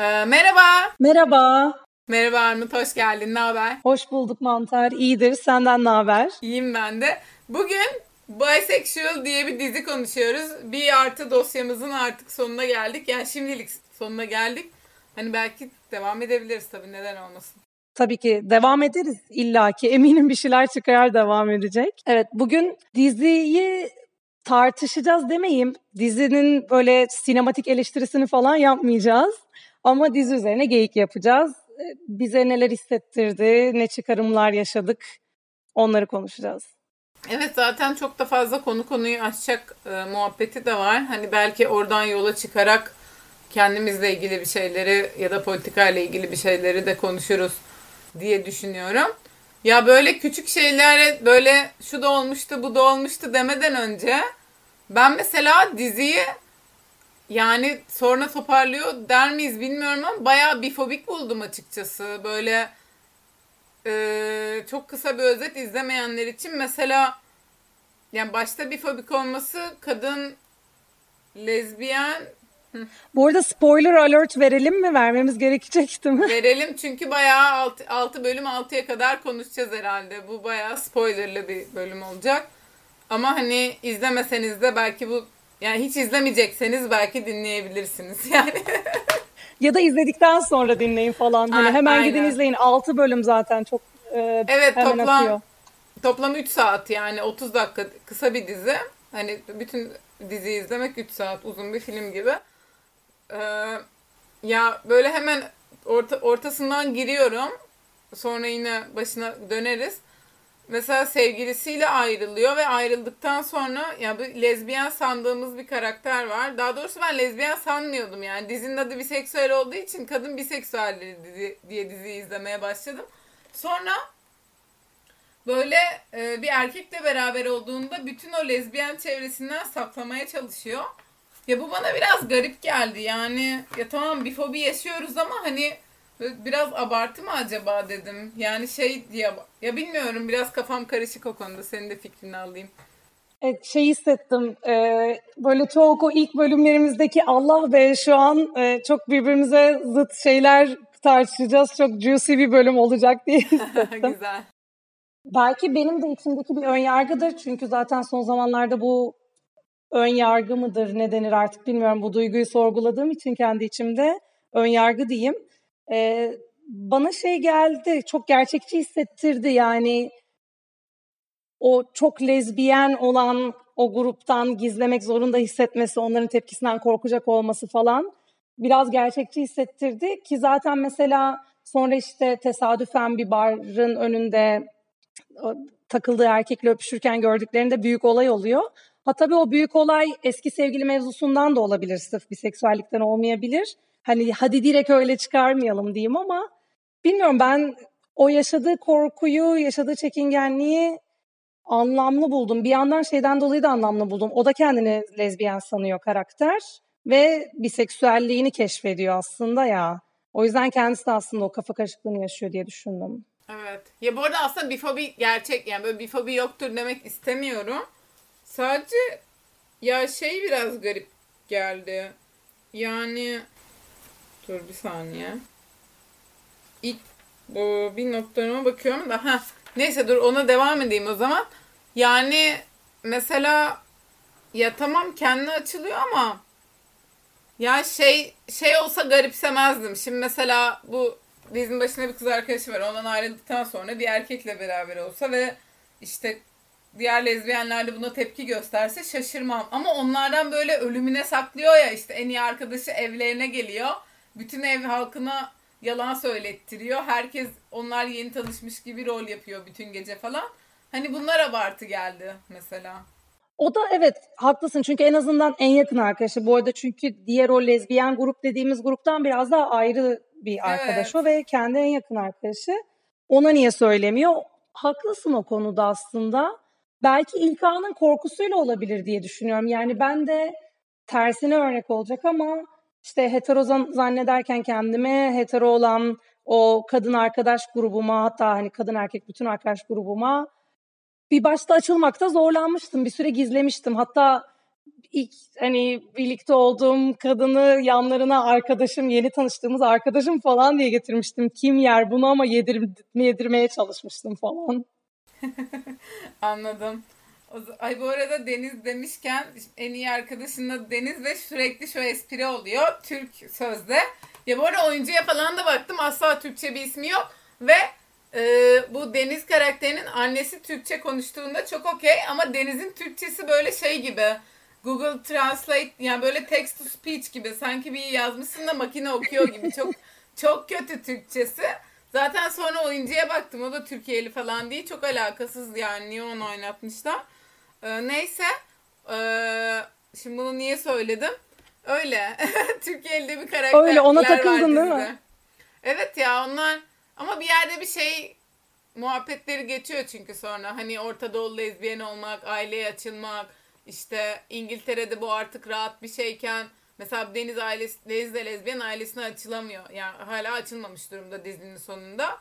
Ee, merhaba. Merhaba. Merhaba Armut, hoş geldin. Ne haber? Hoş bulduk Mantar. İyidir. Senden ne haber? İyiyim ben de. Bugün Bisexual diye bir dizi konuşuyoruz. Bir artı dosyamızın artık sonuna geldik. Yani şimdilik sonuna geldik. Hani belki devam edebiliriz tabii neden olmasın. Tabii ki devam ederiz illaki. Eminim bir şeyler çıkar devam edecek. Evet bugün diziyi tartışacağız demeyeyim. Dizinin böyle sinematik eleştirisini falan yapmayacağız. Ama dizi üzerine geyik yapacağız. Bize neler hissettirdi, ne çıkarımlar yaşadık onları konuşacağız. Evet zaten çok da fazla konu konuyu açacak e, muhabbeti de var. Hani belki oradan yola çıkarak kendimizle ilgili bir şeyleri ya da politikayla ilgili bir şeyleri de konuşuruz diye düşünüyorum. Ya böyle küçük şeylere böyle şu da olmuştu bu da olmuştu demeden önce ben mesela diziyi yani sonra toparlıyor der miyiz bilmiyorum ama bayağı bifobik buldum açıkçası. Böyle e, çok kısa bir özet izlemeyenler için mesela yani başta bifobik olması kadın lezbiyen bu arada spoiler alert verelim mi? Vermemiz gerekecek değil mi? Verelim çünkü bayağı 6, 6 bölüm 6'ya kadar konuşacağız herhalde. Bu bayağı spoilerlı bir bölüm olacak. Ama hani izlemeseniz de belki bu yani hiç izlemeyecekseniz belki dinleyebilirsiniz yani. ya da izledikten sonra dinleyin falan. Hani A- hemen aynen. gidin izleyin. 6 bölüm zaten çok e, Evet toplam atıyor. toplam 3 saat yani 30 dakika kısa bir dizi. Hani bütün diziyi izlemek 3 saat uzun bir film gibi. Ee, ya böyle hemen orta, ortasından giriyorum. Sonra yine başına döneriz. Mesela sevgilisiyle ayrılıyor ve ayrıldıktan sonra ya bu lezbiyen sandığımız bir karakter var. Daha doğrusu ben lezbiyen sanmıyordum yani. Dizinin adı biseksüel olduğu için kadın biseksüelleri dizi, diye diziyi izlemeye başladım. Sonra böyle e, bir erkekle beraber olduğunda bütün o lezbiyen çevresinden saklamaya çalışıyor. Ya bu bana biraz garip geldi. Yani ya tamam bir fobi yaşıyoruz ama hani biraz abartı mı acaba dedim. Yani şey diye ya bilmiyorum biraz kafam karışık o konuda. Senin de fikrini alayım. Evet, şey hissettim e, böyle çok o ilk bölümlerimizdeki Allah be şu an e, çok birbirimize zıt şeyler tartışacağız. Çok juicy bir bölüm olacak diye hissettim. Güzel. Belki benim de içimdeki bir ön yargıdır. Çünkü zaten son zamanlarda bu ön yargı mıdır ne denir artık bilmiyorum. Bu duyguyu sorguladığım için kendi içimde ön yargı diyeyim. Ee, bana şey geldi, çok gerçekçi hissettirdi yani o çok lezbiyen olan o gruptan gizlemek zorunda hissetmesi, onların tepkisinden korkacak olması falan biraz gerçekçi hissettirdi ki zaten mesela sonra işte tesadüfen bir barın önünde takıldığı erkekle öpüşürken gördüklerinde büyük olay oluyor. Ha tabii o büyük olay eski sevgili mevzusundan da olabilir sırf bir seksüellikten olmayabilir. Hani hadi direkt öyle çıkarmayalım diyeyim ama bilmiyorum ben o yaşadığı korkuyu, yaşadığı çekingenliği anlamlı buldum. Bir yandan şeyden dolayı da anlamlı buldum. O da kendini lezbiyen sanıyor karakter ve biseksüelliğini keşfediyor aslında ya. O yüzden kendisi de aslında o kafa karışıklığını yaşıyor diye düşündüm. Evet. Ya bu arada aslında bifobi gerçek yani böyle bifobi yoktur demek istemiyorum. Sadece ya şey biraz garip geldi. Yani dur bir saniye. İlk bu bir noktalarıma bakıyorum da ha neyse dur ona devam edeyim o zaman. Yani mesela ya tamam kendi açılıyor ama ya şey şey olsa garipsemezdim. Şimdi mesela bu dizinin başında bir kız arkadaşı var. Ondan ayrıldıktan sonra bir erkekle beraber olsa ve işte diğer lezbiyenler de buna tepki gösterse şaşırmam. Ama onlardan böyle ölümüne saklıyor ya işte en iyi arkadaşı evlerine geliyor. Bütün ev halkına yalan söylettiriyor. Herkes onlar yeni tanışmış gibi rol yapıyor bütün gece falan. Hani bunlar abartı geldi mesela. O da evet haklısın çünkü en azından en yakın arkadaşı. Bu arada çünkü diğer o lezbiyen grup dediğimiz gruptan biraz daha ayrı bir arkadaş evet. o ve kendi en yakın arkadaşı. Ona niye söylemiyor? Haklısın o konuda aslında belki İlka'nın korkusuyla olabilir diye düşünüyorum. Yani ben de tersine örnek olacak ama işte hetero zannederken kendime hetero olan o kadın arkadaş grubuma hatta hani kadın erkek bütün arkadaş grubuma bir başta açılmakta zorlanmıştım. Bir süre gizlemiştim. Hatta ilk hani birlikte olduğum kadını yanlarına arkadaşım, yeni tanıştığımız arkadaşım falan diye getirmiştim. Kim yer bunu ama yedir, yedirmeye çalışmıştım falan. Anladım. Ay bu arada Deniz demişken en iyi arkadaşının Deniz ve sürekli şu espri oluyor. Türk sözde. Ya bu arada oyuncuya falan da baktım. Asla Türkçe bir ismi yok. Ve e, bu Deniz karakterinin annesi Türkçe konuştuğunda çok okey. Ama Deniz'in Türkçesi böyle şey gibi. Google Translate yani böyle text to speech gibi. Sanki bir yazmışsın da makine okuyor gibi. Çok çok kötü Türkçesi. Zaten sonra oyuncuya baktım. O da Türkiye'li falan değil. Çok alakasız yani. Niye onu oynatmışlar? Ee, neyse. Ee, şimdi bunu niye söyledim? Öyle. Türkiye'li bir karakter Öyle ona takıldın değil mi? Evet ya onlar ama bir yerde bir şey muhabbetleri geçiyor çünkü sonra. Hani Orta Doğu lezbiyen olmak, aileye açılmak, işte İngiltere'de bu artık rahat bir şeyken mesela Deniz ailesi, Deniz de lezbiyen ailesine açılamıyor. Yani hala açılmamış durumda dizinin sonunda.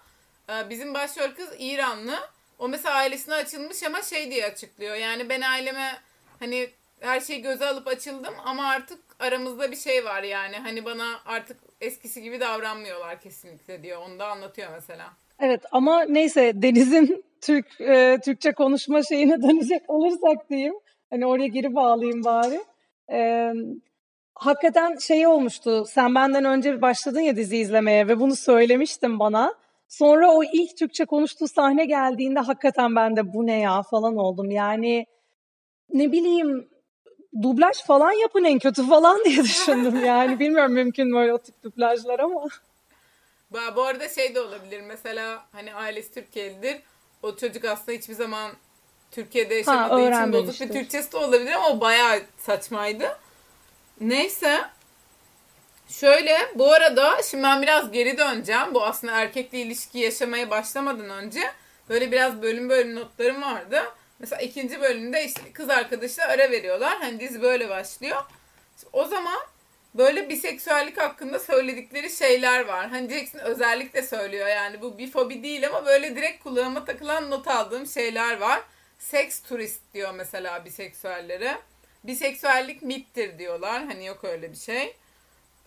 Ee, bizim başrol kız İranlı. O mesela ailesine açılmış ama şey diye açıklıyor. Yani ben aileme hani her şeyi göze alıp açıldım ama artık aramızda bir şey var yani. Hani bana artık eskisi gibi davranmıyorlar kesinlikle diyor. Onu da anlatıyor mesela. Evet ama neyse Deniz'in Türk e, Türkçe konuşma şeyine dönecek olursak diyeyim. Hani oraya geri bağlayayım bari. E, hakikaten şey olmuştu. Sen benden önce başladın ya dizi izlemeye ve bunu söylemiştin bana. Sonra o ilk Türkçe konuştuğu sahne geldiğinde hakikaten ben de bu ne ya falan oldum. Yani ne bileyim dublaj falan yapın en kötü falan diye düşündüm yani. Bilmiyorum mümkün mü öyle o tip dublajlar ama. Bu arada şey de olabilir. Mesela hani ailesi Türkiye'lidir. O çocuk aslında hiçbir zaman Türkiye'de yaşamadığı ha, için bozuk bir Türkçesi de olabilir ama o bayağı saçmaydı. Neyse. Şöyle bu arada şimdi ben biraz geri döneceğim. Bu aslında erkekle ilişki yaşamaya başlamadan önce böyle biraz bölüm bölüm notlarım vardı. Mesela ikinci bölümde işte kız arkadaşla ara veriyorlar. Hani dizi böyle başlıyor. O zaman böyle biseksüellik hakkında söyledikleri şeyler var. Hani Jackson özellikle söylüyor yani bu bir fobi değil ama böyle direkt kulağıma takılan not aldığım şeyler var. Seks turist diyor mesela biseksüellere. Biseksüellik mittir diyorlar. Hani yok öyle bir şey.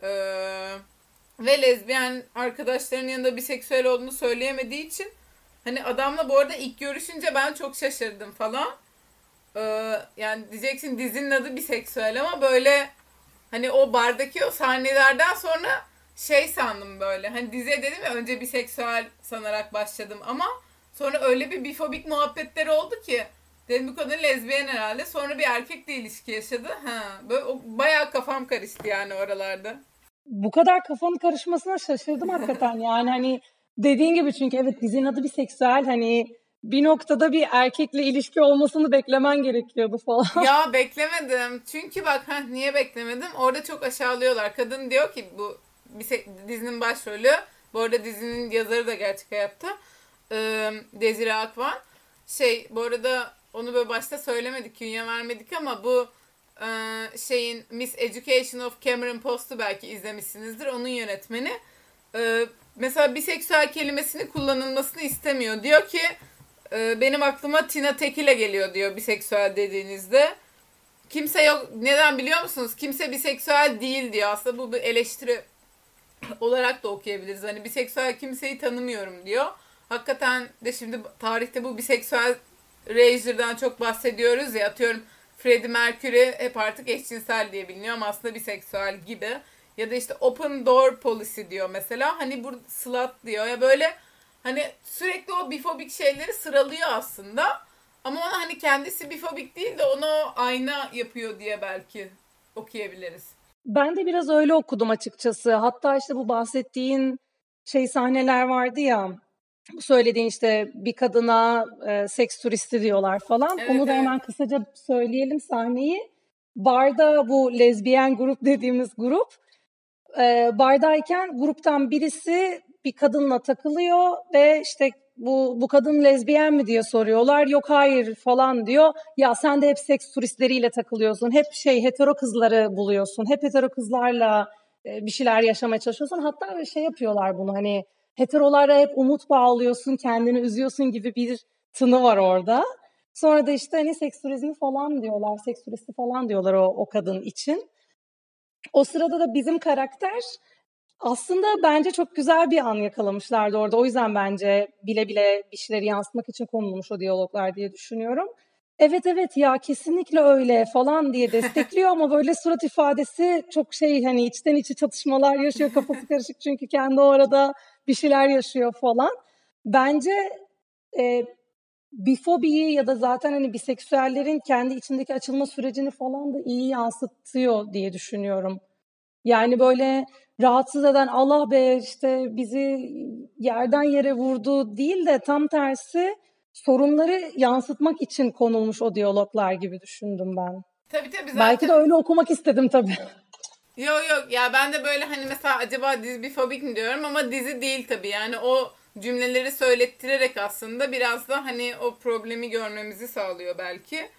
Ee, ve lezbiyen arkadaşlarının yanında biseksüel olduğunu söyleyemediği için hani adamla bu arada ilk görüşünce ben çok şaşırdım falan. Ee, yani diyeceksin dizinin adı biseksüel ama böyle hani o bardaki o sahnelerden sonra şey sandım böyle. Hani diziye dedim ya önce biseksüel sanarak başladım ama sonra öyle bir bifobik muhabbetler oldu ki dedim bu kadın lezbiyen herhalde. Sonra bir erkekle ilişki yaşadı. Ha, böyle o, bayağı kafam karıştı yani oralarda bu kadar kafanın karışmasına şaşırdım hakikaten. Yani hani dediğin gibi çünkü evet dizinin adı bir seksüel hani bir noktada bir erkekle ilişki olmasını beklemen gerekiyordu falan. Ya beklemedim. Çünkü bak ha niye beklemedim? Orada çok aşağılıyorlar. Kadın diyor ki bu dizinin başrolü. Bu arada dizinin yazarı da gerçek hayatta. Ee, Desire Akvan. Şey bu arada onu böyle başta söylemedik, künye vermedik ama bu ee, şeyin Miss Education of Cameron Post'u belki izlemişsinizdir. Onun yönetmeni. Ee, mesela biseksüel kelimesini kullanılmasını istemiyor. Diyor ki e, benim aklıma Tina Tekile geliyor diyor biseksüel dediğinizde. Kimse yok. Neden biliyor musunuz? Kimse biseksüel değil diyor. Aslında bu bir eleştiri olarak da okuyabiliriz. Hani biseksüel kimseyi tanımıyorum diyor. Hakikaten de şimdi tarihte bu biseksüel Rager'dan çok bahsediyoruz ya atıyorum Freddie Mercury hep artık eşcinsel diye biliniyor ama aslında biseksüel gibi. Ya da işte open door policy diyor mesela. Hani bu slut diyor ya böyle hani sürekli o bifobik şeyleri sıralıyor aslında. Ama ona hani kendisi bifobik değil de onu ayna yapıyor diye belki okuyabiliriz. Ben de biraz öyle okudum açıkçası. Hatta işte bu bahsettiğin şey sahneler vardı ya söylediğin işte bir kadına e, seks turisti diyorlar falan. Evet, Onu da hemen kısaca söyleyelim sahneyi. Barda bu lezbiyen grup dediğimiz grup e, bardayken gruptan birisi bir kadınla takılıyor ve işte bu bu kadın lezbiyen mi diye soruyorlar. Yok hayır falan diyor. Ya sen de hep seks turistleriyle takılıyorsun. Hep şey hetero kızları buluyorsun. Hep hetero kızlarla e, bir şeyler yaşamaya çalışıyorsun. Hatta şey yapıyorlar bunu hani heterolara hep umut bağlıyorsun, kendini üzüyorsun gibi bir tını var orada. Sonra da işte hani seks turizmi falan diyorlar, seks turisti falan diyorlar o, o kadın için. O sırada da bizim karakter aslında bence çok güzel bir an yakalamışlardı orada. O yüzden bence bile bile bir şeyleri yansıtmak için konulmuş o diyaloglar diye düşünüyorum. Evet evet ya kesinlikle öyle falan diye destekliyor ama böyle surat ifadesi çok şey hani içten içe çatışmalar yaşıyor kafası karışık çünkü kendi orada bir şeyler yaşıyor falan. Bence e, bifobiyi ya da zaten hani biseksüellerin kendi içindeki açılma sürecini falan da iyi yansıtıyor diye düşünüyorum. Yani böyle rahatsız eden Allah be işte bizi yerden yere vurdu değil de tam tersi sorunları yansıtmak için konulmuş o diyaloglar gibi düşündüm ben. Tabii tabii zaten. Belki de öyle okumak istedim tabii. Yok yok ya ben de böyle hani mesela acaba dizi bifobik mi diyorum ama dizi değil tabii yani o cümleleri söylettirerek aslında biraz da hani o problemi görmemizi sağlıyor belki.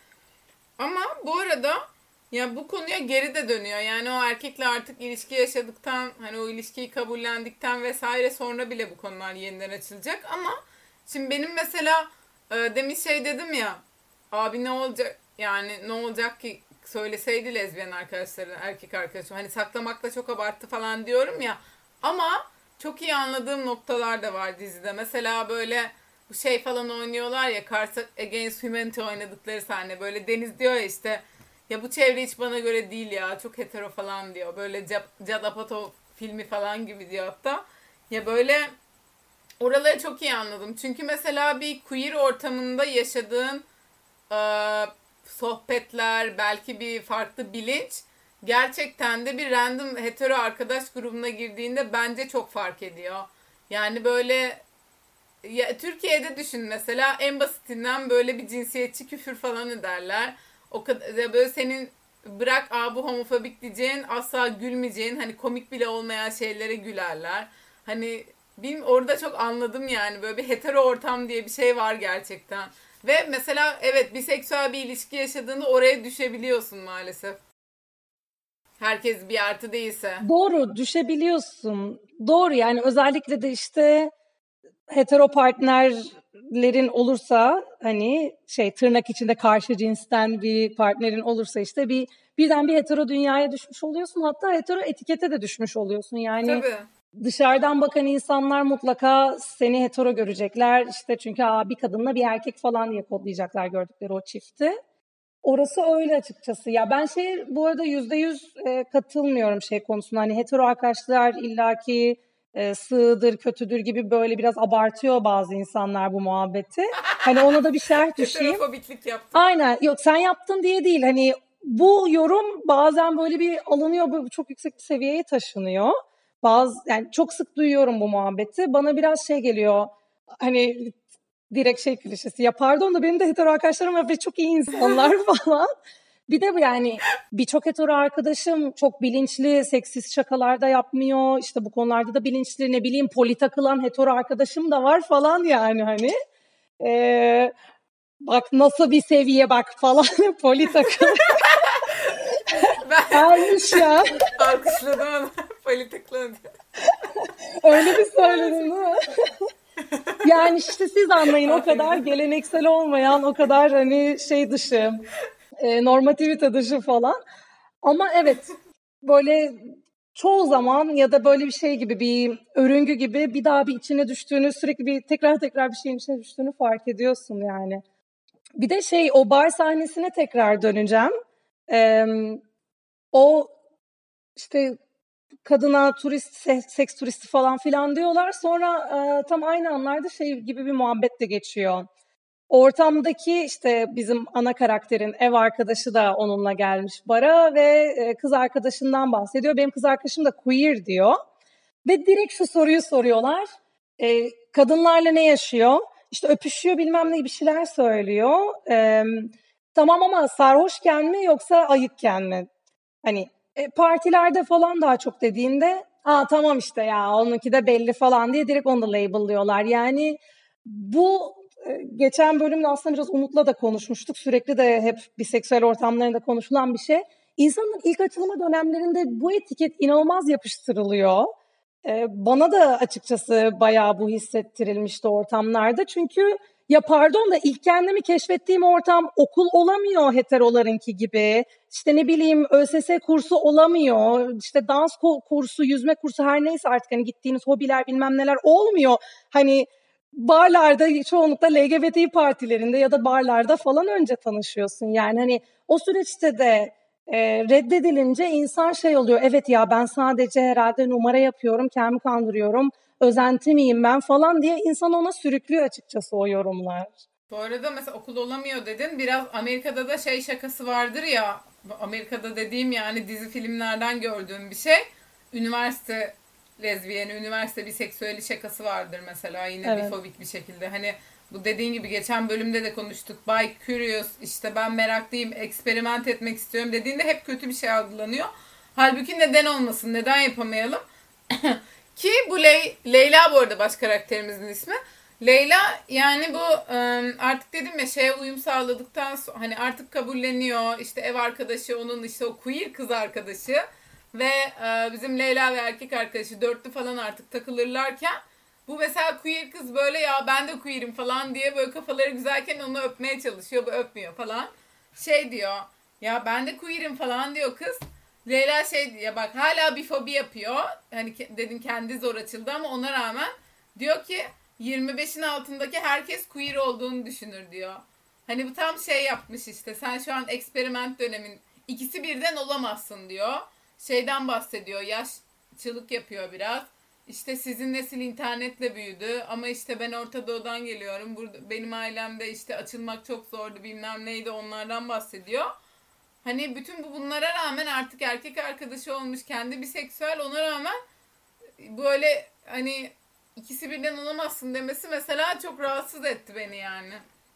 Ama bu arada ya bu konuya geri de dönüyor. Yani o erkekle artık ilişki yaşadıktan hani o ilişkiyi kabullendikten vesaire sonra bile bu konular yeniden açılacak ama şimdi benim mesela e, demin şey dedim ya abi ne olacak yani ne olacak ki söyleseydi lezbiyen arkadaşları erkek arkadaşım hani saklamakla çok abarttı falan diyorum ya ama çok iyi anladığım noktalar da var dizide. Mesela böyle bu şey falan oynuyorlar ya Cards Against Humanity oynadıkları sahne. Böyle Deniz diyor ya işte ya bu çevre hiç bana göre değil ya çok hetero falan diyor. Böyle Judd Apatow filmi falan gibi diyor hatta. Ya böyle oraları çok iyi anladım. Çünkü mesela bir queer ortamında yaşadığın e, sohbetler, belki bir farklı bilinç gerçekten de bir random hetero arkadaş grubuna girdiğinde bence çok fark ediyor. Yani böyle ya Türkiye'de düşün mesela en basitinden böyle bir cinsiyetçi küfür falan ederler. O kadar böyle senin bırak a bu homofobik diyeceğin asla gülmeyeceğin hani komik bile olmayan şeylere gülerler. Hani benim orada çok anladım yani böyle bir hetero ortam diye bir şey var gerçekten. Ve mesela evet biseksüel bir ilişki yaşadığında oraya düşebiliyorsun maalesef. Herkes bir artı değilse. Doğru düşebiliyorsun. Doğru yani özellikle de işte hetero partnerlerin olursa hani şey tırnak içinde karşı cinsten bir partnerin olursa işte bir birden bir hetero dünyaya düşmüş oluyorsun. Hatta hetero etikete de düşmüş oluyorsun. Yani Tabii. Dışarıdan bakan insanlar mutlaka seni hetero görecekler. İşte çünkü Aa, bir kadınla bir erkek falan diye kodlayacaklar gördükleri o çifti. Orası öyle açıkçası. Ya ben şey bu arada yüzde yüz e, katılmıyorum şey konusunda. Hani hetero arkadaşlar illaki e, sığdır, kötüdür gibi böyle biraz abartıyor bazı insanlar bu muhabbeti. Hani ona da bir şerh düşeyim. Heterofobiklik yaptım. Aynen. Yok sen yaptın diye değil. Hani bu yorum bazen böyle bir alınıyor, çok yüksek bir seviyeye taşınıyor. Bazı yani çok sık duyuyorum bu muhabbeti. Bana biraz şey geliyor. Hani direkt şey klişesi. Ya pardon da benim de hetero arkadaşlarım var ve çok iyi insanlar falan. Bir de yani birçok hetero arkadaşım çok bilinçli, seksist şakalar da yapmıyor. İşte bu konularda da bilinçli ne bileyim poli takılan hetero arkadaşım da var falan yani hani. Ee, bak nasıl bir seviye bak falan poli takılan. Almış ya. Alkışladım onu. Poli takılan. Öyle bir söyledin değil mi? yani işte siz anlayın o kadar geleneksel olmayan, o kadar hani şey dışı, e, normativite dışı falan. Ama evet böyle çoğu zaman ya da böyle bir şey gibi bir örüngü gibi bir daha bir içine düştüğünü sürekli bir tekrar tekrar bir şeyin içine düştüğünü fark ediyorsun yani. Bir de şey o bar sahnesine tekrar döneceğim. Ee, o işte kadına turist, seks turisti falan filan diyorlar. Sonra e, tam aynı anlarda şey gibi bir muhabbet de geçiyor. Ortamdaki işte bizim ana karakterin ev arkadaşı da onunla gelmiş bara ve e, kız arkadaşından bahsediyor. Benim kız arkadaşım da queer diyor. Ve direkt şu soruyu soruyorlar. E, kadınlarla ne yaşıyor? İşte öpüşüyor bilmem ne bir şeyler söylüyor. E, tamam ama sarhoşken mi yoksa ayıkken mi? Hani e, partilerde falan daha çok dediğinde aa tamam işte ya onunki de belli falan diye direkt onu da label'lıyorlar. Yani bu e, geçen bölümde aslında biraz Umut'la da konuşmuştuk. Sürekli de hep biseksüel ortamlarında konuşulan bir şey. İnsanın ilk açılma dönemlerinde bu etiket inanılmaz yapıştırılıyor. Ee, bana da açıkçası bayağı bu hissettirilmişti ortamlarda. Çünkü ya pardon da ilk kendimi keşfettiğim ortam okul olamıyor heterolarınki gibi. İşte ne bileyim ÖSS kursu olamıyor. İşte dans kursu, yüzme kursu her neyse artık hani gittiğiniz hobiler bilmem neler olmuyor. Hani barlarda çoğunlukla LGBT partilerinde ya da barlarda falan önce tanışıyorsun. Yani hani o süreçte de e, reddedilince insan şey oluyor. Evet ya ben sadece herhalde numara yapıyorum, kendimi kandırıyorum özenti miyim ben falan diye insan ona sürüklüyor açıkçası o yorumlar. Bu arada mesela okul olamıyor dedin. Biraz Amerika'da da şey şakası vardır ya. Amerika'da dediğim yani dizi filmlerden gördüğüm bir şey. Üniversite lezbiyeni, üniversite biseksüeli şakası vardır mesela yine evet. bifobik bir şekilde. Hani bu dediğin gibi geçen bölümde de konuştuk. By curious işte ben meraklıyım, eksperiment etmek istiyorum dediğinde hep kötü bir şey algılanıyor. Halbuki neden olmasın, neden yapamayalım? Ki bu Ley Leyla bu arada baş karakterimizin ismi. Leyla yani bu artık dedim ya şeye uyum sağladıktan sonra hani artık kabulleniyor. İşte ev arkadaşı onun işte o queer kız arkadaşı ve bizim Leyla ve erkek arkadaşı dörtlü falan artık takılırlarken bu mesela queer kız böyle ya ben de queer'im falan diye böyle kafaları güzelken onu öpmeye çalışıyor. Bu öpmüyor falan. Şey diyor ya ben de queer'im falan diyor kız. Leyla şey ya bak hala bir fobi yapıyor. Hani dedim kendi zor açıldı ama ona rağmen diyor ki 25'in altındaki herkes queer olduğunu düşünür diyor. Hani bu tam şey yapmış işte. Sen şu an eksperiment dönemin ikisi birden olamazsın diyor. Şeyden bahsediyor. Yaşçılık yapıyor biraz. İşte sizin nesil internetle büyüdü ama işte ben Orta Doğu'dan geliyorum. Burada benim ailemde işte açılmak çok zordu bilmem neydi onlardan bahsediyor. Hani bütün bu bunlara rağmen artık erkek arkadaşı olmuş kendi bir seksüel ona rağmen böyle hani ikisi birden olamazsın demesi mesela çok rahatsız etti beni yani.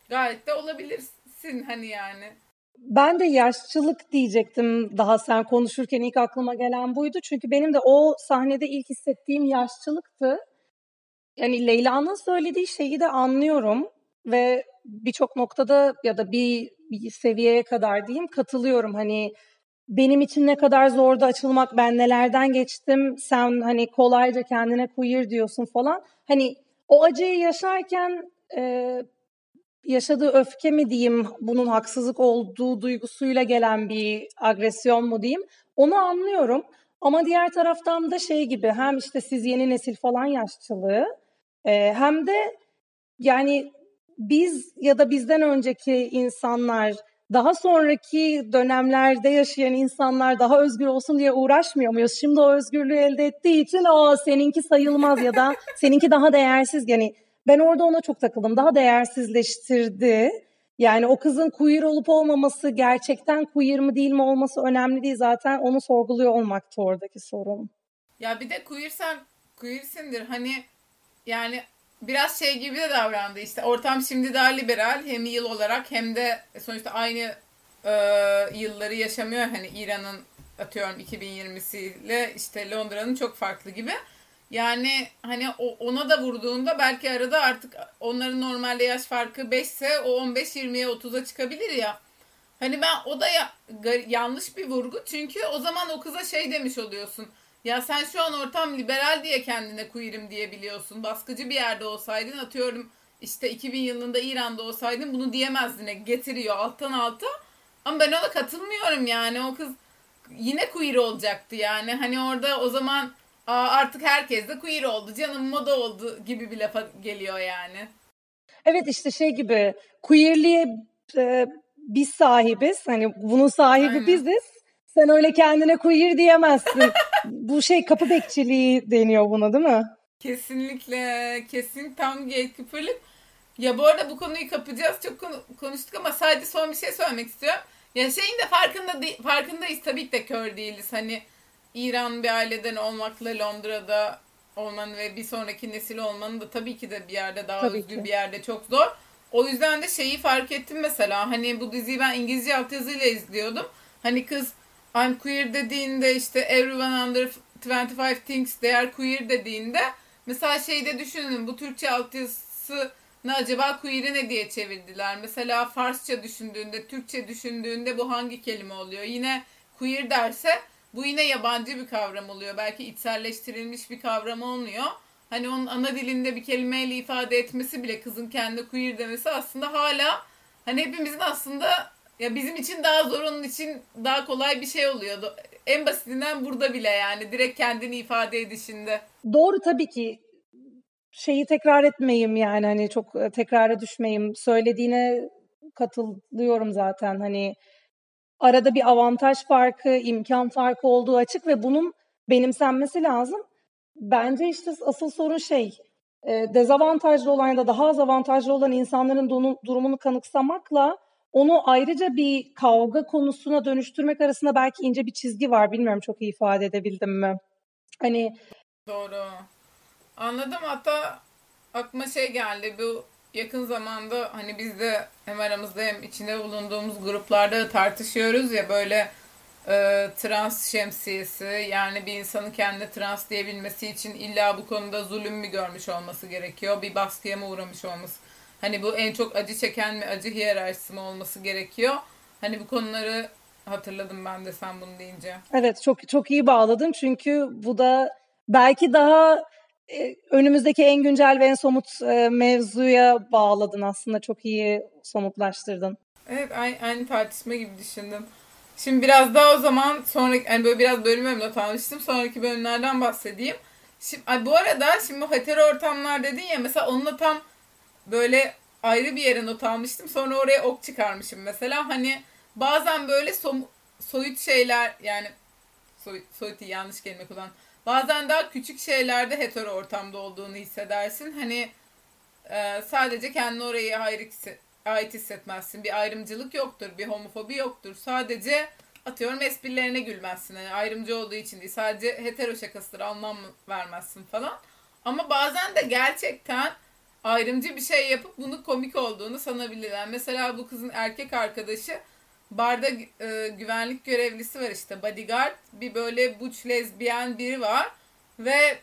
Gayet de olabilirsin hani yani. Ben de yaşçılık diyecektim daha sen konuşurken ilk aklıma gelen buydu. Çünkü benim de o sahnede ilk hissettiğim yaşçılıktı. Yani Leyla'nın söylediği şeyi de anlıyorum ve birçok noktada ya da bir, bir seviyeye kadar diyeyim katılıyorum. Hani benim için ne kadar zordu açılmak, ben nelerden geçtim, sen hani kolayca kendine queer diyorsun falan. Hani o acıyı yaşarken e, yaşadığı öfke mi diyeyim, bunun haksızlık olduğu duygusuyla gelen bir agresyon mu diyeyim, onu anlıyorum. Ama diğer taraftan da şey gibi hem işte siz yeni nesil falan yaşçılığı e, hem de yani biz ya da bizden önceki insanlar daha sonraki dönemlerde yaşayan insanlar daha özgür olsun diye uğraşmıyor muyuz? Şimdi o özgürlüğü elde ettiği için o seninki sayılmaz ya da seninki daha değersiz. Yani ben orada ona çok takıldım. Daha değersizleştirdi. Yani o kızın queer olup olmaması gerçekten queer mi değil mi olması önemli değil. Zaten onu sorguluyor olmaktı oradaki sorun. Ya bir de queersen queersindir. Hani yani biraz şey gibi de davrandı işte ortam şimdi daha liberal hem yıl olarak hem de sonuçta aynı e, yılları yaşamıyor hani İran'ın atıyorum 2020'siyle işte Londra'nın çok farklı gibi. Yani hani ona da vurduğunda belki arada artık onların normalde yaş farkı 5 ise o 15-20'ye 30'a çıkabilir ya. Hani ben o da ya, yanlış bir vurgu çünkü o zaman o kıza şey demiş oluyorsun. Ya sen şu an ortam liberal diye kendine queer'im diyebiliyorsun. Baskıcı bir yerde olsaydın atıyorum işte 2000 yılında İran'da olsaydın bunu diyemezdin. Getiriyor alttan alta. Ama ben ona katılmıyorum yani. O kız yine queer olacaktı yani. Hani orada o zaman Aa, artık herkes de queer oldu. Canım moda oldu gibi bir lafa geliyor yani. Evet işte şey gibi queerliğe e, biz sahibiz. Hani bunun sahibi Aynen. biziz. Sen öyle kendine queer diyemezsin. Bu şey kapı bekçiliği deniyor buna değil mi? Kesinlikle. Kesin tam gatekeeper'lık. Ya bu arada bu konuyu kapacağız. Çok konu, konuştuk ama sadece son bir şey söylemek istiyorum. Ya şeyin de farkında de, farkındayız tabii ki de kör değiliz. Hani İran bir aileden olmakla Londra'da olmanın ve bir sonraki nesil olmanın da tabii ki de bir yerde daha tabii özgür ki. bir yerde çok zor. O yüzden de şeyi fark ettim mesela. Hani bu diziyi ben İngilizce altyazıyla izliyordum. Hani kız I'm queer dediğinde işte everyone under 25 thinks they are queer dediğinde mesela şeyde düşünün bu Türkçe altyazısı ne acaba queer'i ne diye çevirdiler? Mesela Farsça düşündüğünde, Türkçe düşündüğünde bu hangi kelime oluyor? Yine queer derse bu yine yabancı bir kavram oluyor. Belki içselleştirilmiş bir kavram olmuyor. hani onun ana dilinde bir kelimeyle ifade etmesi bile kızın kendi queer demesi aslında hala hani hepimizin aslında ya bizim için daha zor onun için daha kolay bir şey oluyordu. En basitinden burada bile yani direkt kendini ifade edişinde. Doğru tabii ki şeyi tekrar etmeyeyim yani hani çok e, tekrara düşmeyeyim. Söylediğine katılıyorum zaten hani arada bir avantaj farkı, imkan farkı olduğu açık ve bunun benimsenmesi lazım. Bence işte asıl sorun şey e, dezavantajlı olan ya da daha az avantajlı olan insanların durumunu kanıksamakla onu ayrıca bir kavga konusuna dönüştürmek arasında belki ince bir çizgi var. Bilmiyorum çok iyi ifade edebildim mi? Hani Doğru. Anladım. Hatta aklıma şey geldi. Bu yakın zamanda hani biz de hem aramızda hem içinde bulunduğumuz gruplarda tartışıyoruz ya böyle e, trans şemsiyesi yani bir insanın kendi trans diyebilmesi için illa bu konuda zulüm mü görmüş olması gerekiyor? Bir baskıya mı uğramış olması? Hani bu en çok acı çeken mi acı hiyerarşisi mi olması gerekiyor? Hani bu konuları hatırladım ben de sen bunu deyince. Evet çok çok iyi bağladın çünkü bu da belki daha e, önümüzdeki en güncel ve en somut e, mevzuya bağladın aslında çok iyi somutlaştırdın. Evet aynı, aynı tartışma gibi düşündüm. Şimdi biraz daha o zaman sonraki yani böyle biraz bölüm not almıştım. Sonraki bölümlerden bahsedeyim. Şimdi, ay bu arada şimdi bu hetero ortamlar dedin ya mesela onunla tam böyle ayrı bir yere not almıştım. Sonra oraya ok çıkarmışım mesela. Hani bazen böyle som, soyut şeyler yani soyut, soyut yanlış kelime kullan. Bazen daha küçük şeylerde hetero ortamda olduğunu hissedersin. Hani e, sadece kendini oraya ayrı ait hissetmezsin. Bir ayrımcılık yoktur, bir homofobi yoktur. Sadece atıyorum esprilerine gülmezsin. Yani ayrımcı olduğu için değil. Sadece hetero şakasıdır, anlam vermezsin falan. Ama bazen de gerçekten ayrımcı bir şey yapıp bunu komik olduğunu sanabilirler. Mesela bu kızın erkek arkadaşı barda e, güvenlik görevlisi var işte bodyguard. Bir böyle buç lezbiyen biri var ve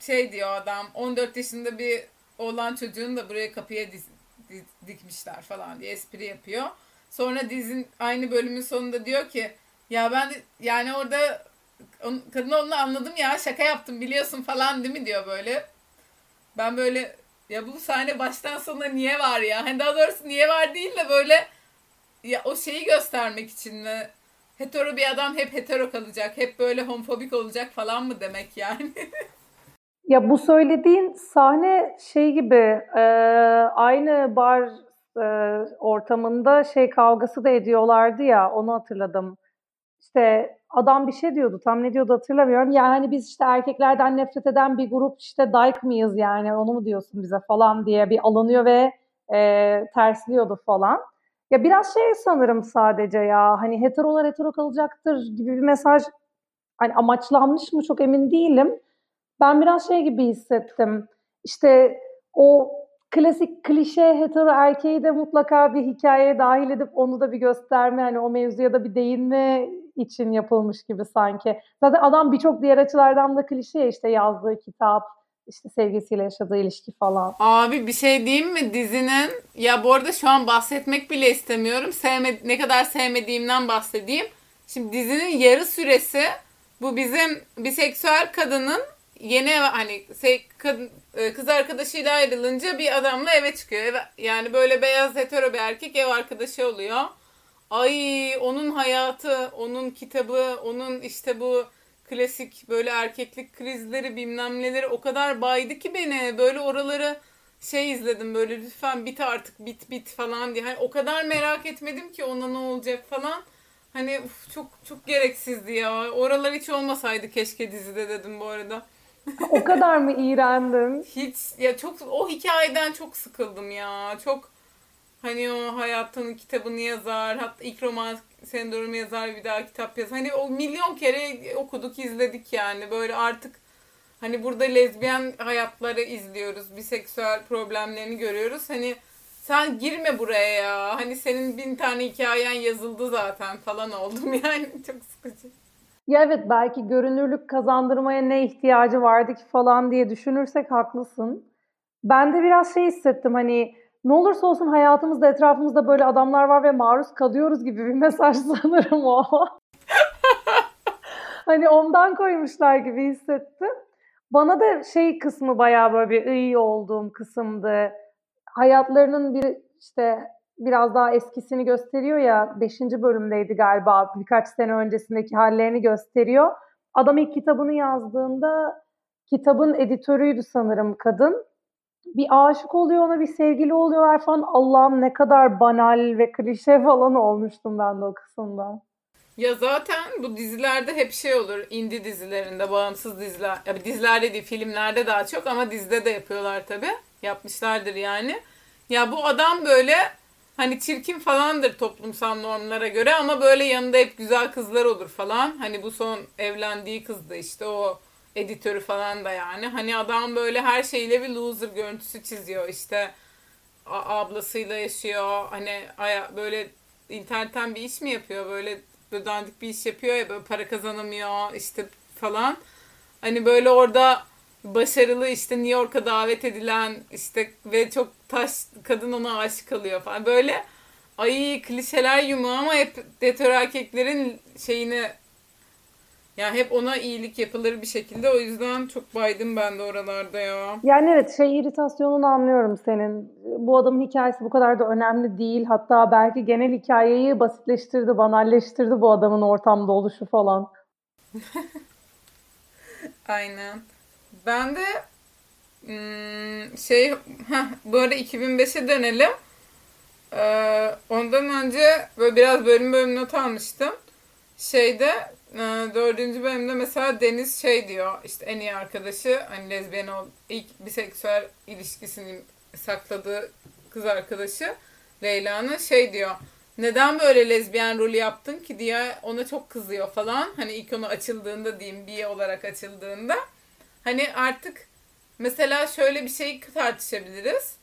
şey diyor adam 14 yaşında bir oğlan çocuğunu da buraya kapıya diz, diz, dikmişler falan diye espri yapıyor. Sonra dizin aynı bölümün sonunda diyor ki ya ben de, yani orada on, kadın onu anladım ya şaka yaptım biliyorsun falan değil mi diyor böyle. Ben böyle ya bu sahne baştan sona niye var ya? Hani daha doğrusu niye var değil de böyle ya o şeyi göstermek için mi? Hetero bir adam hep hetero kalacak. Hep böyle homofobik olacak falan mı demek yani? ya bu söylediğin sahne şey gibi e, aynı bar e, ortamında şey kavgası da ediyorlardı ya onu hatırladım. İşte adam bir şey diyordu tam ne diyordu hatırlamıyorum. Yani hani biz işte erkeklerden nefret eden bir grup işte dayk mıyız yani onu mu diyorsun bize falan diye bir alınıyor ve e, tersliyordu falan. Ya biraz şey sanırım sadece ya hani heterolar hetero kalacaktır gibi bir mesaj hani amaçlanmış mı çok emin değilim. Ben biraz şey gibi hissettim. İşte o klasik klişe hetero erkeği de mutlaka bir hikayeye dahil edip onu da bir gösterme hani o mevzuya da bir değinme için yapılmış gibi sanki. Zaten adam birçok diğer açılardan da klişe işte yazdığı kitap, işte sevgisiyle yaşadığı ilişki falan. Abi bir şey diyeyim mi dizinin? Ya bu arada şu an bahsetmek bile istemiyorum. Sevme, ne kadar sevmediğimden bahsedeyim. Şimdi dizinin yarı süresi bu bizim biseksüel kadının yeni eve hani kadın, e, kız arkadaşıyla ayrılınca bir adamla eve çıkıyor. Eve, yani böyle beyaz hetero bir erkek ev arkadaşı oluyor. Ay onun hayatı, onun kitabı, onun işte bu klasik böyle erkeklik krizleri bilmem neleri o kadar baydı ki beni. Böyle oraları şey izledim böyle lütfen bit artık bit bit falan diye. Hani o kadar merak etmedim ki ona ne olacak falan. Hani uf, çok çok gereksizdi ya. Oralar hiç olmasaydı keşke dizide dedim bu arada. o kadar mı iğrendin? Hiç ya çok o hikayeden çok sıkıldım ya. Çok hani o hayatının kitabını yazar. Hatta ilk roman sendromu yazar bir daha kitap yazar. Hani o milyon kere okuduk izledik yani. Böyle artık hani burada lezbiyen hayatları izliyoruz. Biseksüel problemlerini görüyoruz. Hani sen girme buraya ya. Hani senin bin tane hikayen yazıldı zaten falan oldum yani. Çok sıkıcı. Ya evet belki görünürlük kazandırmaya ne ihtiyacı vardı ki falan diye düşünürsek haklısın. Ben de biraz şey hissettim hani ne olursa olsun hayatımızda etrafımızda böyle adamlar var ve maruz kalıyoruz gibi bir mesaj sanırım o. hani ondan koymuşlar gibi hissettim. Bana da şey kısmı bayağı böyle bir iyi olduğum kısımdı. Hayatlarının bir işte biraz daha eskisini gösteriyor ya 5. bölümdeydi galiba birkaç sene öncesindeki hallerini gösteriyor. Adam ilk kitabını yazdığında kitabın editörüydü sanırım kadın. Bir aşık oluyor ona bir sevgili oluyorlar falan. Allah'ım ne kadar banal ve klişe falan olmuştum ben de o kısımda. Ya zaten bu dizilerde hep şey olur. Indie dizilerinde, bağımsız diziler. Ya dizilerde değil, filmlerde daha çok ama dizide de yapıyorlar tabi. Yapmışlardır yani. Ya bu adam böyle hani çirkin falandır toplumsal normlara göre ama böyle yanında hep güzel kızlar olur falan. Hani bu son evlendiği kız da işte o editörü falan da yani. Hani adam böyle her şeyle bir loser görüntüsü çiziyor. İşte ablasıyla yaşıyor. Hani böyle internetten bir iş mi yapıyor? Böyle böyle dandik bir iş yapıyor ya böyle para kazanamıyor işte falan. Hani böyle orada başarılı işte New York'a davet edilen işte ve çok taş kadın ona aşık kalıyor falan. Böyle ay klişeler yumu ama hep detör erkeklerin şeyini yani hep ona iyilik yapılır bir şekilde. O yüzden çok baydım ben de oralarda ya. Yani evet şey iritasyonunu anlıyorum senin. Bu adamın hikayesi bu kadar da önemli değil. Hatta belki genel hikayeyi basitleştirdi, banalleştirdi bu adamın ortamda oluşu falan. Aynen. Ben de hmm, şey heh, bu arada 2005'e dönelim. Ee, ondan önce böyle biraz bölüm bölüm not almıştım. Şeyde e, dördüncü bölümde mesela Deniz şey diyor işte en iyi arkadaşı hani lezbiyen ol ilk biseksüel ilişkisini sakladığı kız arkadaşı Leyla'nın şey diyor neden böyle lezbiyen rolü yaptın ki diye ona çok kızıyor falan. Hani ilk onu açıldığında diyeyim biye olarak açıldığında. Hani artık mesela şöyle bir şey tartışabiliriz.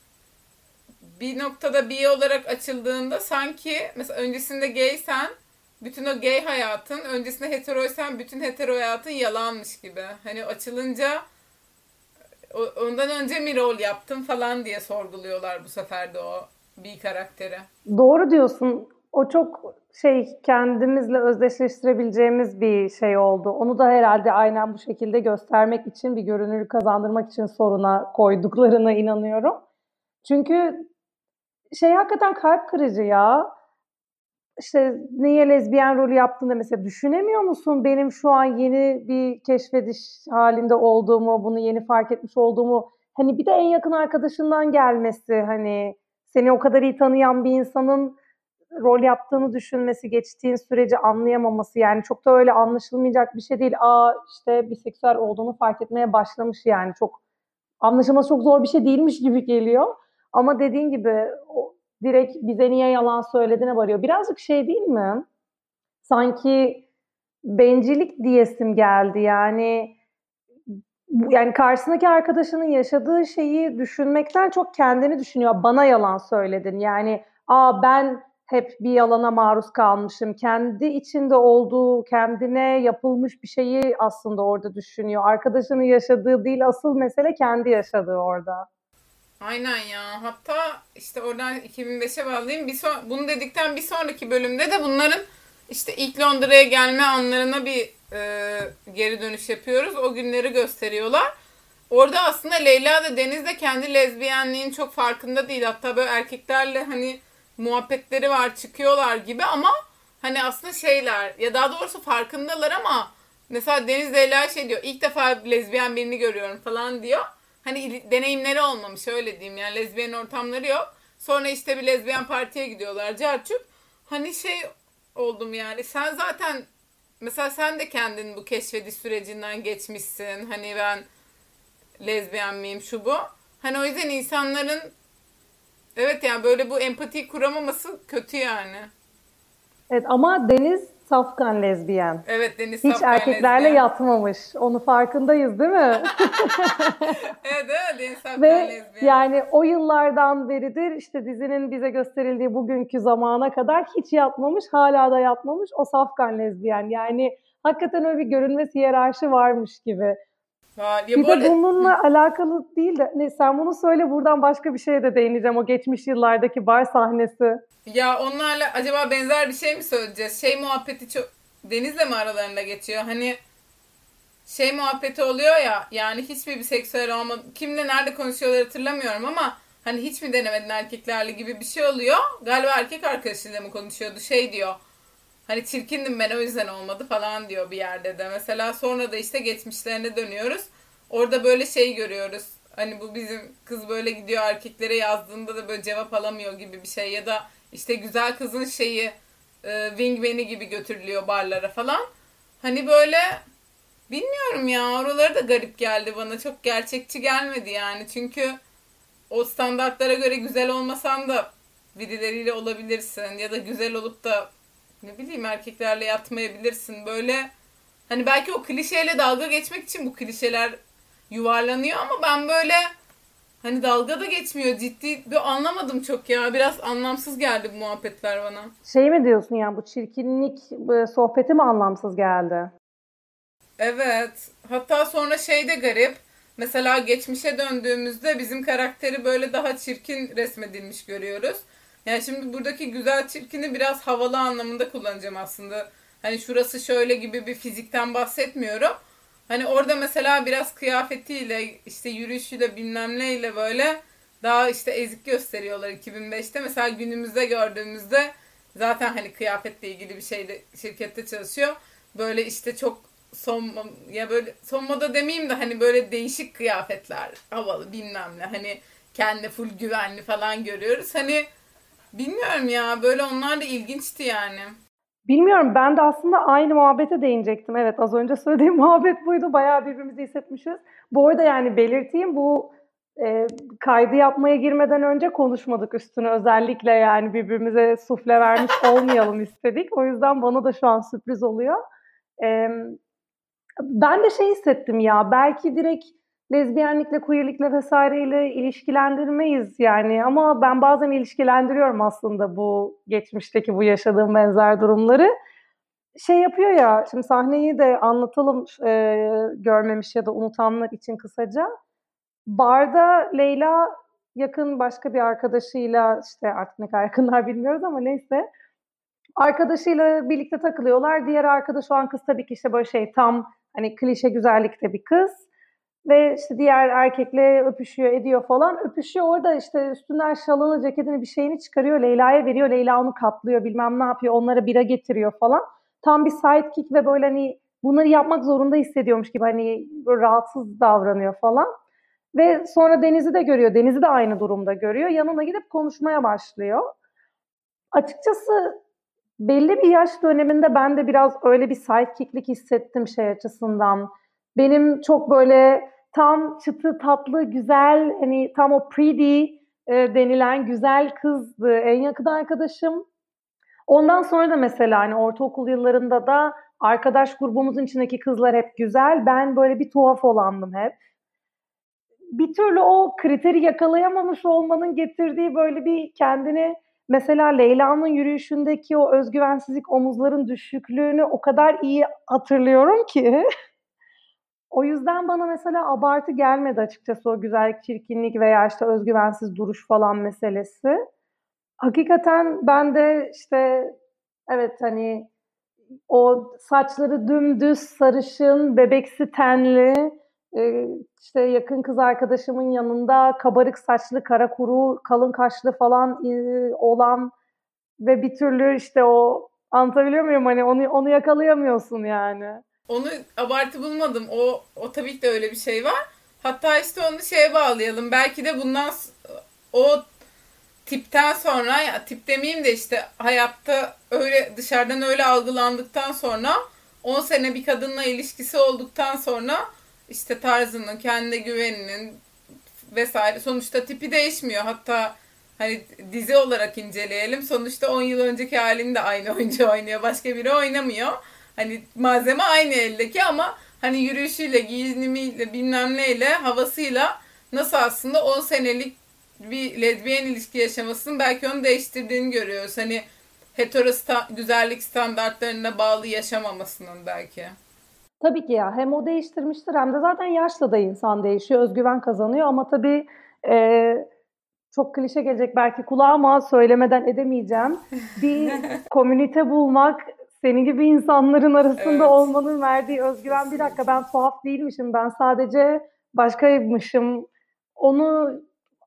Bir noktada biye olarak açıldığında sanki mesela öncesinde gaysen bütün o gay hayatın öncesinde heteroysan bütün hetero hayatın yalanmış gibi. Hani açılınca ondan önce mi rol yaptın falan diye sorguluyorlar bu sefer de o bir karakteri. Doğru diyorsun. O çok şey kendimizle özdeşleştirebileceğimiz bir şey oldu. Onu da herhalde aynen bu şekilde göstermek için bir görünür kazandırmak için soruna koyduklarına inanıyorum. Çünkü şey hakikaten kalp kırıcı ya işte niye lezbiyen rolü yaptığında mesela düşünemiyor musun benim şu an yeni bir keşfediş halinde olduğumu, bunu yeni fark etmiş olduğumu. Hani bir de en yakın arkadaşından gelmesi hani seni o kadar iyi tanıyan bir insanın rol yaptığını düşünmesi, geçtiğin süreci anlayamaması yani çok da öyle anlaşılmayacak bir şey değil. Aa işte biseksüel olduğunu fark etmeye başlamış yani çok anlaşılması çok zor bir şey değilmiş gibi geliyor. Ama dediğin gibi direkt bize niye yalan söylediğine varıyor. Birazcık şey değil mi? Sanki bencillik diyesim geldi. Yani yani karşısındaki arkadaşının yaşadığı şeyi düşünmekten çok kendini düşünüyor. Bana yalan söyledin. Yani aa ben hep bir yalana maruz kalmışım. Kendi içinde olduğu, kendine yapılmış bir şeyi aslında orada düşünüyor. Arkadaşının yaşadığı değil, asıl mesele kendi yaşadığı orada. Aynen ya. Hatta işte oradan 2005'e bağlayayım. Bir son, bunu dedikten bir sonraki bölümde de bunların işte ilk Londra'ya gelme anlarına bir e, geri dönüş yapıyoruz. O günleri gösteriyorlar. Orada aslında Leyla da Deniz de kendi lezbiyenliğin çok farkında değil. Hatta böyle erkeklerle hani muhabbetleri var çıkıyorlar gibi ama hani aslında şeyler ya daha doğrusu farkındalar ama mesela Deniz Leyla şey diyor ilk defa lezbiyen birini görüyorum falan diyor hani deneyimleri olmamış öyle diyeyim yani lezbiyen ortamları yok. Sonra işte bir lezbiyen partiye gidiyorlar Cerçuk. Hani şey oldum yani sen zaten mesela sen de kendin bu keşfediş sürecinden geçmişsin. Hani ben lezbiyen miyim şu bu. Hani o yüzden insanların evet yani böyle bu empati kuramaması kötü yani. Evet ama Deniz Safkan lezbiyen. Evet Deniz Hiç Safkan erkeklerle lezbiyen. yatmamış. Onu farkındayız değil mi? evet evet Deniz Safkan Ve lezbiyen. yani o yıllardan beridir işte dizinin bize gösterildiği bugünkü zamana kadar hiç yatmamış. Hala da yatmamış. O Safkan lezbiyen. Yani hakikaten öyle bir görünmez hiyerarşi varmış gibi. Ha, ya bir de bununla alakalı değil de ne, sen bunu söyle buradan başka bir şeye de değineceğim. O geçmiş yıllardaki bar sahnesi. Ya onlarla acaba benzer bir şey mi söyleyeceğiz? Şey muhabbeti çok Deniz'le mi aralarında geçiyor? Hani şey muhabbeti oluyor ya yani hiçbir bir seksüel olma kimle nerede konuşuyorlar hatırlamıyorum ama hani hiç mi denemedin erkeklerle gibi bir şey oluyor. Galiba erkek arkadaşıyla mı konuşuyordu şey diyor. Hani çirkindim ben o yüzden olmadı falan diyor bir yerde de. Mesela sonra da işte geçmişlerine dönüyoruz. Orada böyle şey görüyoruz. Hani bu bizim kız böyle gidiyor erkeklere yazdığında da böyle cevap alamıyor gibi bir şey. Ya da işte güzel kızın şeyi e, wingman'i gibi götürülüyor barlara falan. Hani böyle bilmiyorum ya oraları da garip geldi bana. Çok gerçekçi gelmedi yani. Çünkü o standartlara göre güzel olmasan da birileriyle olabilirsin. Ya da güzel olup da ne bileyim erkeklerle yatmayabilirsin. Böyle hani belki o klişeyle dalga geçmek için bu klişeler yuvarlanıyor ama ben böyle hani dalga da geçmiyor ciddi bir anlamadım çok ya biraz anlamsız geldi bu muhabbetler bana. Şey mi diyorsun yani bu çirkinlik sohbeti mi anlamsız geldi? Evet hatta sonra şey de garip mesela geçmişe döndüğümüzde bizim karakteri böyle daha çirkin resmedilmiş görüyoruz. Yani şimdi buradaki güzel çirkini biraz havalı anlamında kullanacağım aslında. Hani şurası şöyle gibi bir fizikten bahsetmiyorum. Hani orada mesela biraz kıyafetiyle işte yürüyüşüyle bilmem neyle böyle daha işte ezik gösteriyorlar 2005'te. Mesela günümüzde gördüğümüzde zaten hani kıyafetle ilgili bir şeyde şirkette çalışıyor. Böyle işte çok son ya böyle son moda demeyeyim de hani böyle değişik kıyafetler havalı bilmem ne hani kendi full güvenli falan görüyoruz. Hani bilmiyorum ya böyle onlar da ilginçti yani. Bilmiyorum ben de aslında aynı muhabbete değinecektim. Evet az önce söylediğim muhabbet buydu. Bayağı birbirimizi hissetmişiz. Bu arada yani belirteyim bu e, kaydı yapmaya girmeden önce konuşmadık üstüne özellikle yani birbirimize sufle vermiş olmayalım istedik. O yüzden bana da şu an sürpriz oluyor. E, ben de şey hissettim ya belki direkt lezbiyenlikle, queerlikle vesaireyle ilişkilendirmeyiz yani ama ben bazen ilişkilendiriyorum aslında bu geçmişteki bu yaşadığım benzer durumları. Şey yapıyor ya, şimdi sahneyi de anlatalım e, görmemiş ya da unutanlar için kısaca. Barda Leyla yakın başka bir arkadaşıyla işte artık ne kadar yakınlar bilmiyoruz ama neyse. Arkadaşıyla birlikte takılıyorlar. Diğer arkadaş olan kız tabii ki işte böyle şey tam hani klişe güzellikte bir kız ve işte diğer erkekle öpüşüyor ediyor falan. Öpüşüyor orada işte üstünden şalını, ceketini bir şeyini çıkarıyor. Leyla'ya veriyor. Leyla onu katlıyor bilmem ne yapıyor. Onlara bira getiriyor falan. Tam bir sidekick ve böyle hani bunları yapmak zorunda hissediyormuş gibi hani rahatsız davranıyor falan. Ve sonra Deniz'i de görüyor. Deniz'i de aynı durumda görüyor. Yanına gidip konuşmaya başlıyor. Açıkçası belli bir yaş döneminde ben de biraz öyle bir sidekicklik hissettim şey açısından. Benim çok böyle tam çıtı tatlı güzel hani tam o pretty e, denilen güzel kızdı en yakın arkadaşım. Ondan sonra da mesela hani ortaokul yıllarında da arkadaş grubumuzun içindeki kızlar hep güzel. Ben böyle bir tuhaf olandım hep. Bir türlü o kriteri yakalayamamış olmanın getirdiği böyle bir kendini mesela Leyla'nın yürüyüşündeki o özgüvensizlik omuzların düşüklüğünü o kadar iyi hatırlıyorum ki O yüzden bana mesela abartı gelmedi açıkçası o güzellik, çirkinlik veya işte özgüvensiz duruş falan meselesi. Hakikaten ben de işte evet hani o saçları dümdüz, sarışın, bebeksi tenli, işte yakın kız arkadaşımın yanında kabarık saçlı, kara kuru, kalın kaşlı falan olan ve bir türlü işte o anlatabiliyor muyum? Hani onu, onu yakalayamıyorsun yani onu abartı bulmadım. O, o tabii ki de öyle bir şey var. Hatta işte onu şeye bağlayalım. Belki de bundan o tipten sonra ya tip demeyeyim de işte hayatta öyle dışarıdan öyle algılandıktan sonra 10 sene bir kadınla ilişkisi olduktan sonra işte tarzının, kendine güveninin vesaire sonuçta tipi değişmiyor. Hatta hani dizi olarak inceleyelim. Sonuçta 10 yıl önceki halinde aynı oyuncu oynuyor. Başka biri oynamıyor. Hani malzeme aynı eldeki ama hani yürüyüşüyle, giyinimiyle, bilmem neyle, havasıyla nasıl aslında 10 senelik bir lezbiyen ilişki yaşamasının belki onu değiştirdiğini görüyoruz. Hani hetero sta- güzellik standartlarına bağlı yaşamamasının belki. Tabii ki ya. Hem o değiştirmiştir hem de zaten yaşla da insan değişiyor. Özgüven kazanıyor ama tabii e, çok klişe gelecek belki kulağa ama söylemeden edemeyeceğim. Bir komünite bulmak Senin gibi insanların arasında Evet. olmanın verdiği özgüven bir dakika ben tuhaf değilmişim ben sadece başkaymışım onu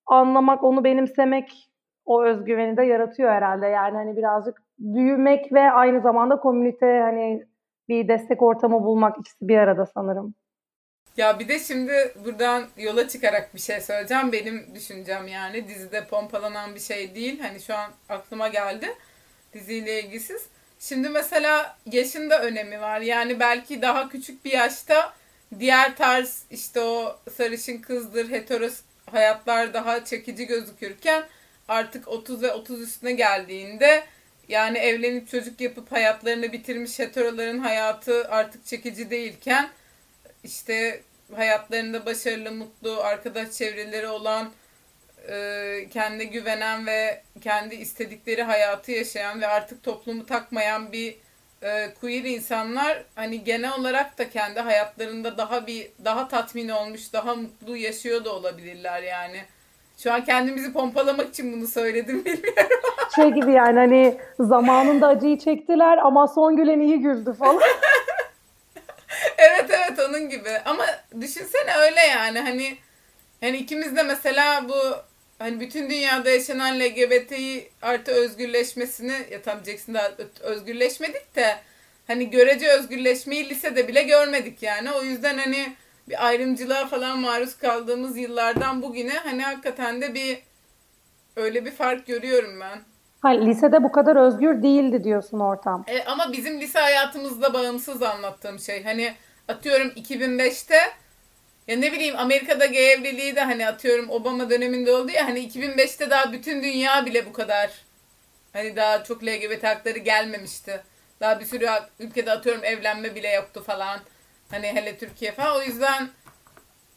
anlamak onu benimsemek o özgüveni de yaratıyor herhalde yani hani birazcık büyümek ve aynı zamanda komünite hani bir destek ortamı bulmak ikisi bir arada sanırım. Ya bir de şimdi buradan yola çıkarak bir şey söyleyeceğim. Benim düşüncem yani dizide pompalanan bir şey değil. Hani şu an aklıma geldi. Diziyle ilgisiz. Şimdi mesela yaşın da önemi var. Yani belki daha küçük bir yaşta diğer tarz işte o sarışın kızdır, heteros hayatlar daha çekici gözükürken artık 30 ve 30 üstüne geldiğinde yani evlenip çocuk yapıp hayatlarını bitirmiş heteroların hayatı artık çekici değilken işte hayatlarında başarılı, mutlu, arkadaş çevreleri olan, e, kendine güvenen ve kendi istedikleri hayatı yaşayan ve artık toplumu takmayan bir e, queer insanlar hani genel olarak da kendi hayatlarında daha bir daha tatmin olmuş, daha mutlu yaşıyor da olabilirler yani. Şu an kendimizi pompalamak için bunu söyledim bilmiyorum. Şey gibi yani hani zamanında acıyı çektiler ama son gülen iyi güldü falan. evet evet onun gibi. Ama düşünsene öyle yani hani hani ikimiz de mesela bu hani bütün dünyada yaşanan LGBT'yi artı özgürleşmesini ya tam Jackson daha özgürleşmedik de hani görece özgürleşmeyi lisede bile görmedik yani. O yüzden hani bir ayrımcılığa falan maruz kaldığımız yıllardan bugüne hani hakikaten de bir öyle bir fark görüyorum ben. Ha, lisede bu kadar özgür değildi diyorsun ortam. E, ama bizim lise hayatımızda bağımsız anlattığım şey. Hani atıyorum 2005'te ya ne bileyim Amerika'da gay evliliği de hani atıyorum Obama döneminde oldu ya hani 2005'te daha bütün dünya bile bu kadar hani daha çok LGBT hakları gelmemişti. Daha bir sürü ülkede atıyorum evlenme bile yoktu falan. Hani hele Türkiye falan. O yüzden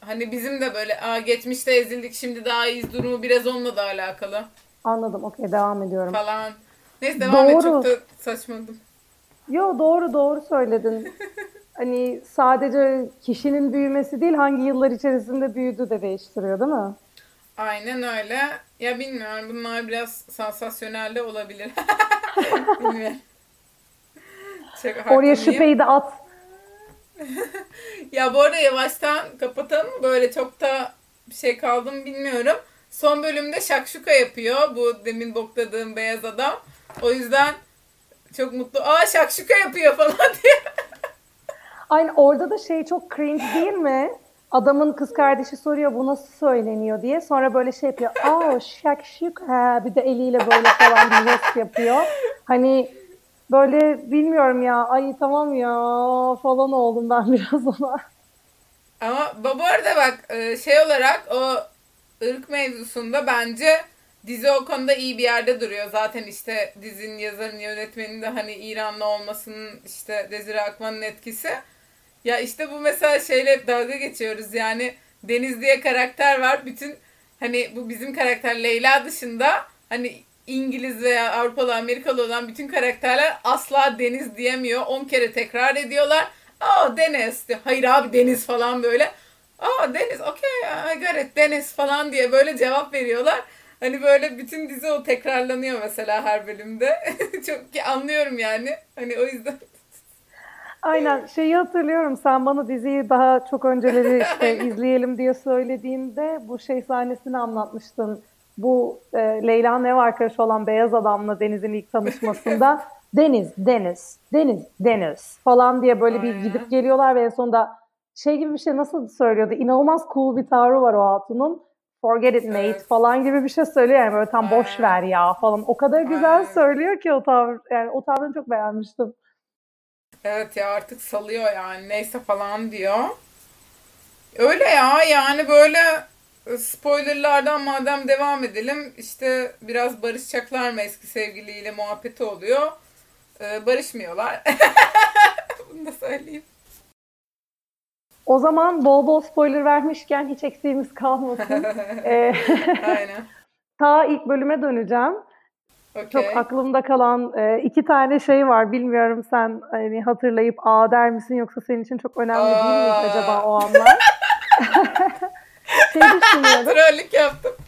hani bizim de böyle Aa, geçmişte ezildik şimdi daha iyiyiz durumu biraz onunla da alakalı. Anladım. Okey devam ediyorum. Falan. Neyse devam et Doğru. çok da saçmaladım. Yo doğru doğru söyledin. Hani sadece kişinin büyümesi değil hangi yıllar içerisinde büyüdü de değiştiriyor değil mi? Aynen öyle. Ya bilmiyorum bunlar biraz sansasyonel de olabilir. bilmiyorum. Çok Oraya şüpheyi de at. Ya bu arada yavaştan kapatalım? Böyle çok da bir şey kaldı mı bilmiyorum. Son bölümde şakşuka yapıyor bu demin bokladığım beyaz adam. O yüzden çok mutlu. Aa şakşuka yapıyor falan diye. Aynı orada da şey çok cringe değil mi? Adamın kız kardeşi soruyor bu nasıl söyleniyor diye. Sonra böyle şey yapıyor. Aa şakşuka. Bir de eliyle böyle falan bir jest yapıyor. Hani böyle bilmiyorum ya. Ay tamam ya falan oldum ben biraz ona. Ama bu arada bak e, şey olarak o ırk mevzusunda bence dizi o konuda iyi bir yerde duruyor. Zaten işte dizinin yazarının yönetmenin de hani İranlı olmasının işte Desire Akman'ın etkisi. Ya işte bu mesela şeyle hep dalga geçiyoruz yani Deniz diye karakter var. Bütün hani bu bizim karakter Leyla dışında hani İngiliz veya Avrupalı Amerikalı olan bütün karakterler asla Deniz diyemiyor. 10 kere tekrar ediyorlar. Aa Deniz. Hayır abi Deniz falan böyle. Aa Deniz okey I got it Deniz falan diye böyle cevap veriyorlar. Hani böyle bütün dizi o tekrarlanıyor mesela her bölümde. Çok ki anlıyorum yani. Hani o yüzden. Aynen şeyi hatırlıyorum sen bana diziyi daha çok önceleri işte izleyelim diye söylediğinde bu şey sahnesini anlatmıştın. Bu e, Leyla'nın ev arkadaşı olan beyaz adamla Deniz'in ilk tanışmasında Deniz, Deniz, Deniz, Deniz falan diye böyle bir Aynen. gidip geliyorlar ve en sonunda şey gibi bir şey nasıl söylüyordu? İnanılmaz cool bir tavrı var o hatunun. Forget it mate Evet. falan gibi bir şey söylüyor yani böyle tam boş ver ya falan. O kadar güzel Aynen. söylüyor ki o tavır. Yani o tavrını çok beğenmiştim. Evet ya artık salıyor yani neyse falan diyor. Öyle ya yani böyle spoilerlardan madem devam edelim işte biraz barışacaklar mı eski sevgiliyle muhabbeti oluyor. Ee, barışmıyorlar. Bunu da söyleyeyim. O zaman bol bol spoiler vermişken hiç eksiğimiz kalmasın. Ee, Aynen. ta ilk bölüme döneceğim. Çok Okey. aklımda kalan e, iki tane şey var. Bilmiyorum sen hani hatırlayıp aa der misin yoksa senin için çok önemli değil mi Aa. acaba o anlar? şey düşünüyorum. Trollük yaptım.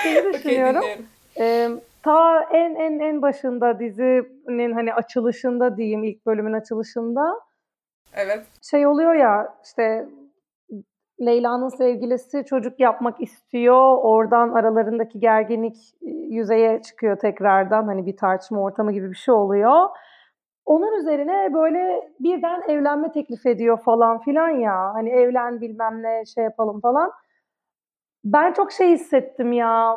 Okey düşünüyorum. dinliyorum. Ee, ta en en en başında dizinin hani açılışında diyeyim ilk bölümün açılışında Evet. şey oluyor ya işte Leyla'nın sevgilisi çocuk yapmak istiyor. Oradan aralarındaki gerginlik e, yüzeye çıkıyor tekrardan. Hani bir tartışma ortamı gibi bir şey oluyor. Onun üzerine böyle birden evlenme teklif ediyor falan filan ya. Hani evlen bilmem ne şey yapalım falan. Ben çok şey hissettim ya.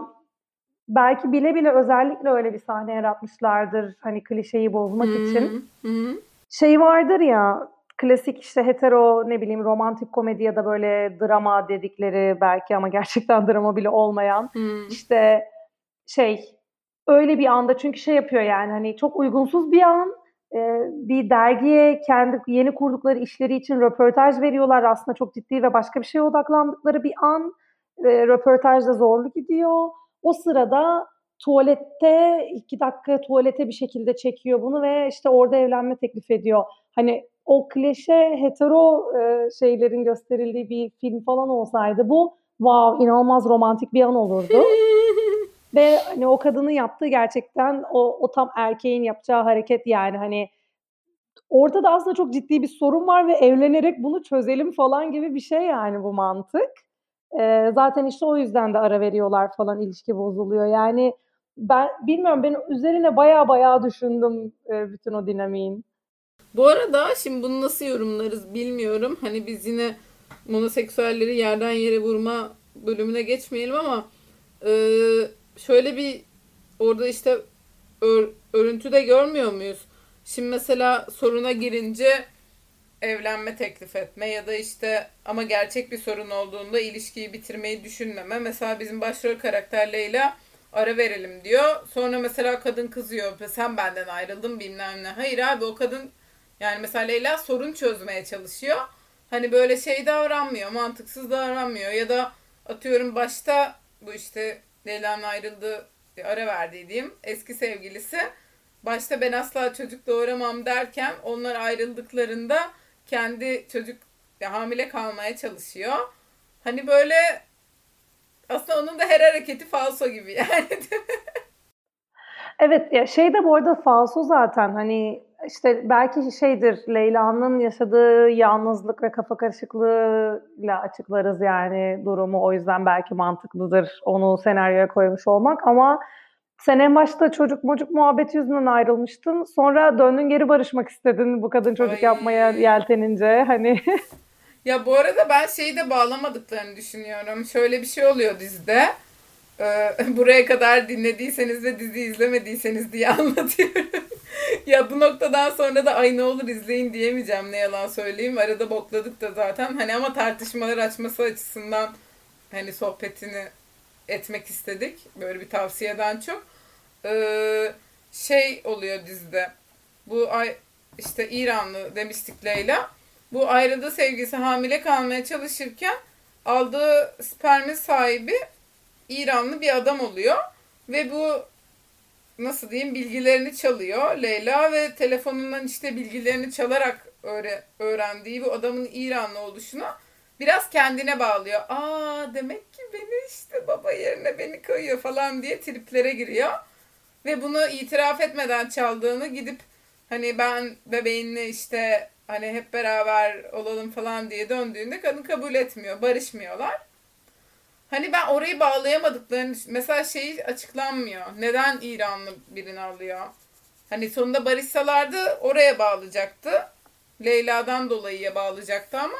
Belki bile bile özellikle öyle bir sahne yaratmışlardır. Hani klişeyi bozmak için. Hı hı. Şey vardır ya klasik işte hetero ne bileyim romantik komedi ya da böyle drama dedikleri belki ama gerçekten drama bile olmayan Hı. işte şey öyle bir anda çünkü şey yapıyor yani hani çok uygunsuz bir an e, bir dergiye kendi yeni kurdukları işleri için röportaj veriyorlar aslında çok ciddi ve başka bir şeye odaklandıkları bir an e, röportajda zorlu gidiyor o sırada tuvalette iki dakika tuvalete bir şekilde çekiyor bunu ve işte orada evlenme teklif ediyor. Hani o klişe hetero e, şeylerin gösterildiği bir film falan olsaydı bu wow inanılmaz romantik bir an olurdu. Ve hani o kadının yaptığı gerçekten o, o tam erkeğin yapacağı hareket yani hani orada da aslında çok ciddi bir sorun var ve evlenerek bunu çözelim falan gibi bir şey yani bu mantık. Ee, zaten işte o yüzden de ara veriyorlar falan ilişki bozuluyor. Yani ben bilmiyorum ben üzerine baya baya düşündüm e, bütün o dinamiğin. Bu arada şimdi bunu nasıl yorumlarız bilmiyorum. Hani biz yine monoseksüelleri yerden yere vurma bölümüne geçmeyelim ama e, şöyle bir orada işte ör, örüntüde görmüyor muyuz? Şimdi mesela soruna girince evlenme teklif etme ya da işte ama gerçek bir sorun olduğunda ilişkiyi bitirmeyi düşünmeme. Mesela bizim başrol karakter Leyla ara verelim diyor. Sonra mesela kadın kızıyor. Sen benden ayrıldın bilmem ne. Hayır abi o kadın yani mesela Leyla sorun çözmeye çalışıyor. Hani böyle şey davranmıyor, mantıksız davranmıyor ya da atıyorum başta bu işte Leyla'nın ayrıldığı ara verdiği diyeyim eski sevgilisi başta ben asla çocuk doğuramam derken onlar ayrıldıklarında kendi çocuk hamile kalmaya çalışıyor. Hani böyle aslında onun da her hareketi falso gibi yani. evet ya şey de bu arada falso zaten hani işte belki şeydir Leyla'nın yaşadığı yalnızlık ve kafa karışıklığıyla açıklarız yani durumu. O yüzden belki mantıklıdır onu senaryoya koymuş olmak ama sen en başta çocuk mocuk muhabbeti yüzünden ayrılmıştın. Sonra döndün geri barışmak istedin bu kadın çocuk Ay. yapmaya yeltenince hani. ya bu arada ben şeyi de bağlamadıklarını düşünüyorum. Şöyle bir şey oluyor dizide. Ee, buraya kadar dinlediyseniz ve dizi izlemediyseniz diye anlatıyorum. ya bu noktadan sonra da ay ne olur izleyin diyemeyeceğim ne yalan söyleyeyim. Arada bokladık da zaten. Hani ama tartışmalar açması açısından hani sohbetini etmek istedik. Böyle bir tavsiyeden çok. Ee, şey oluyor dizide. Bu ay işte İranlı demiştik Leyla. Bu ayrıldığı sevgisi hamile kalmaya çalışırken aldığı spermi sahibi İranlı bir adam oluyor. Ve bu nasıl diyeyim bilgilerini çalıyor Leyla ve telefonundan işte bilgilerini çalarak öğre, öğrendiği bu adamın İranlı oluşunu biraz kendine bağlıyor. Aa demek ki beni işte baba yerine beni koyuyor falan diye triplere giriyor. Ve bunu itiraf etmeden çaldığını gidip hani ben bebeğinle işte hani hep beraber olalım falan diye döndüğünde kadın kabul etmiyor. Barışmıyorlar. Hani ben orayı bağlayamadıklarını mesela şey açıklanmıyor. Neden İranlı birini alıyor? Hani sonunda barışsalardı oraya bağlayacaktı. Leyla'dan dolayıya bağlayacaktı ama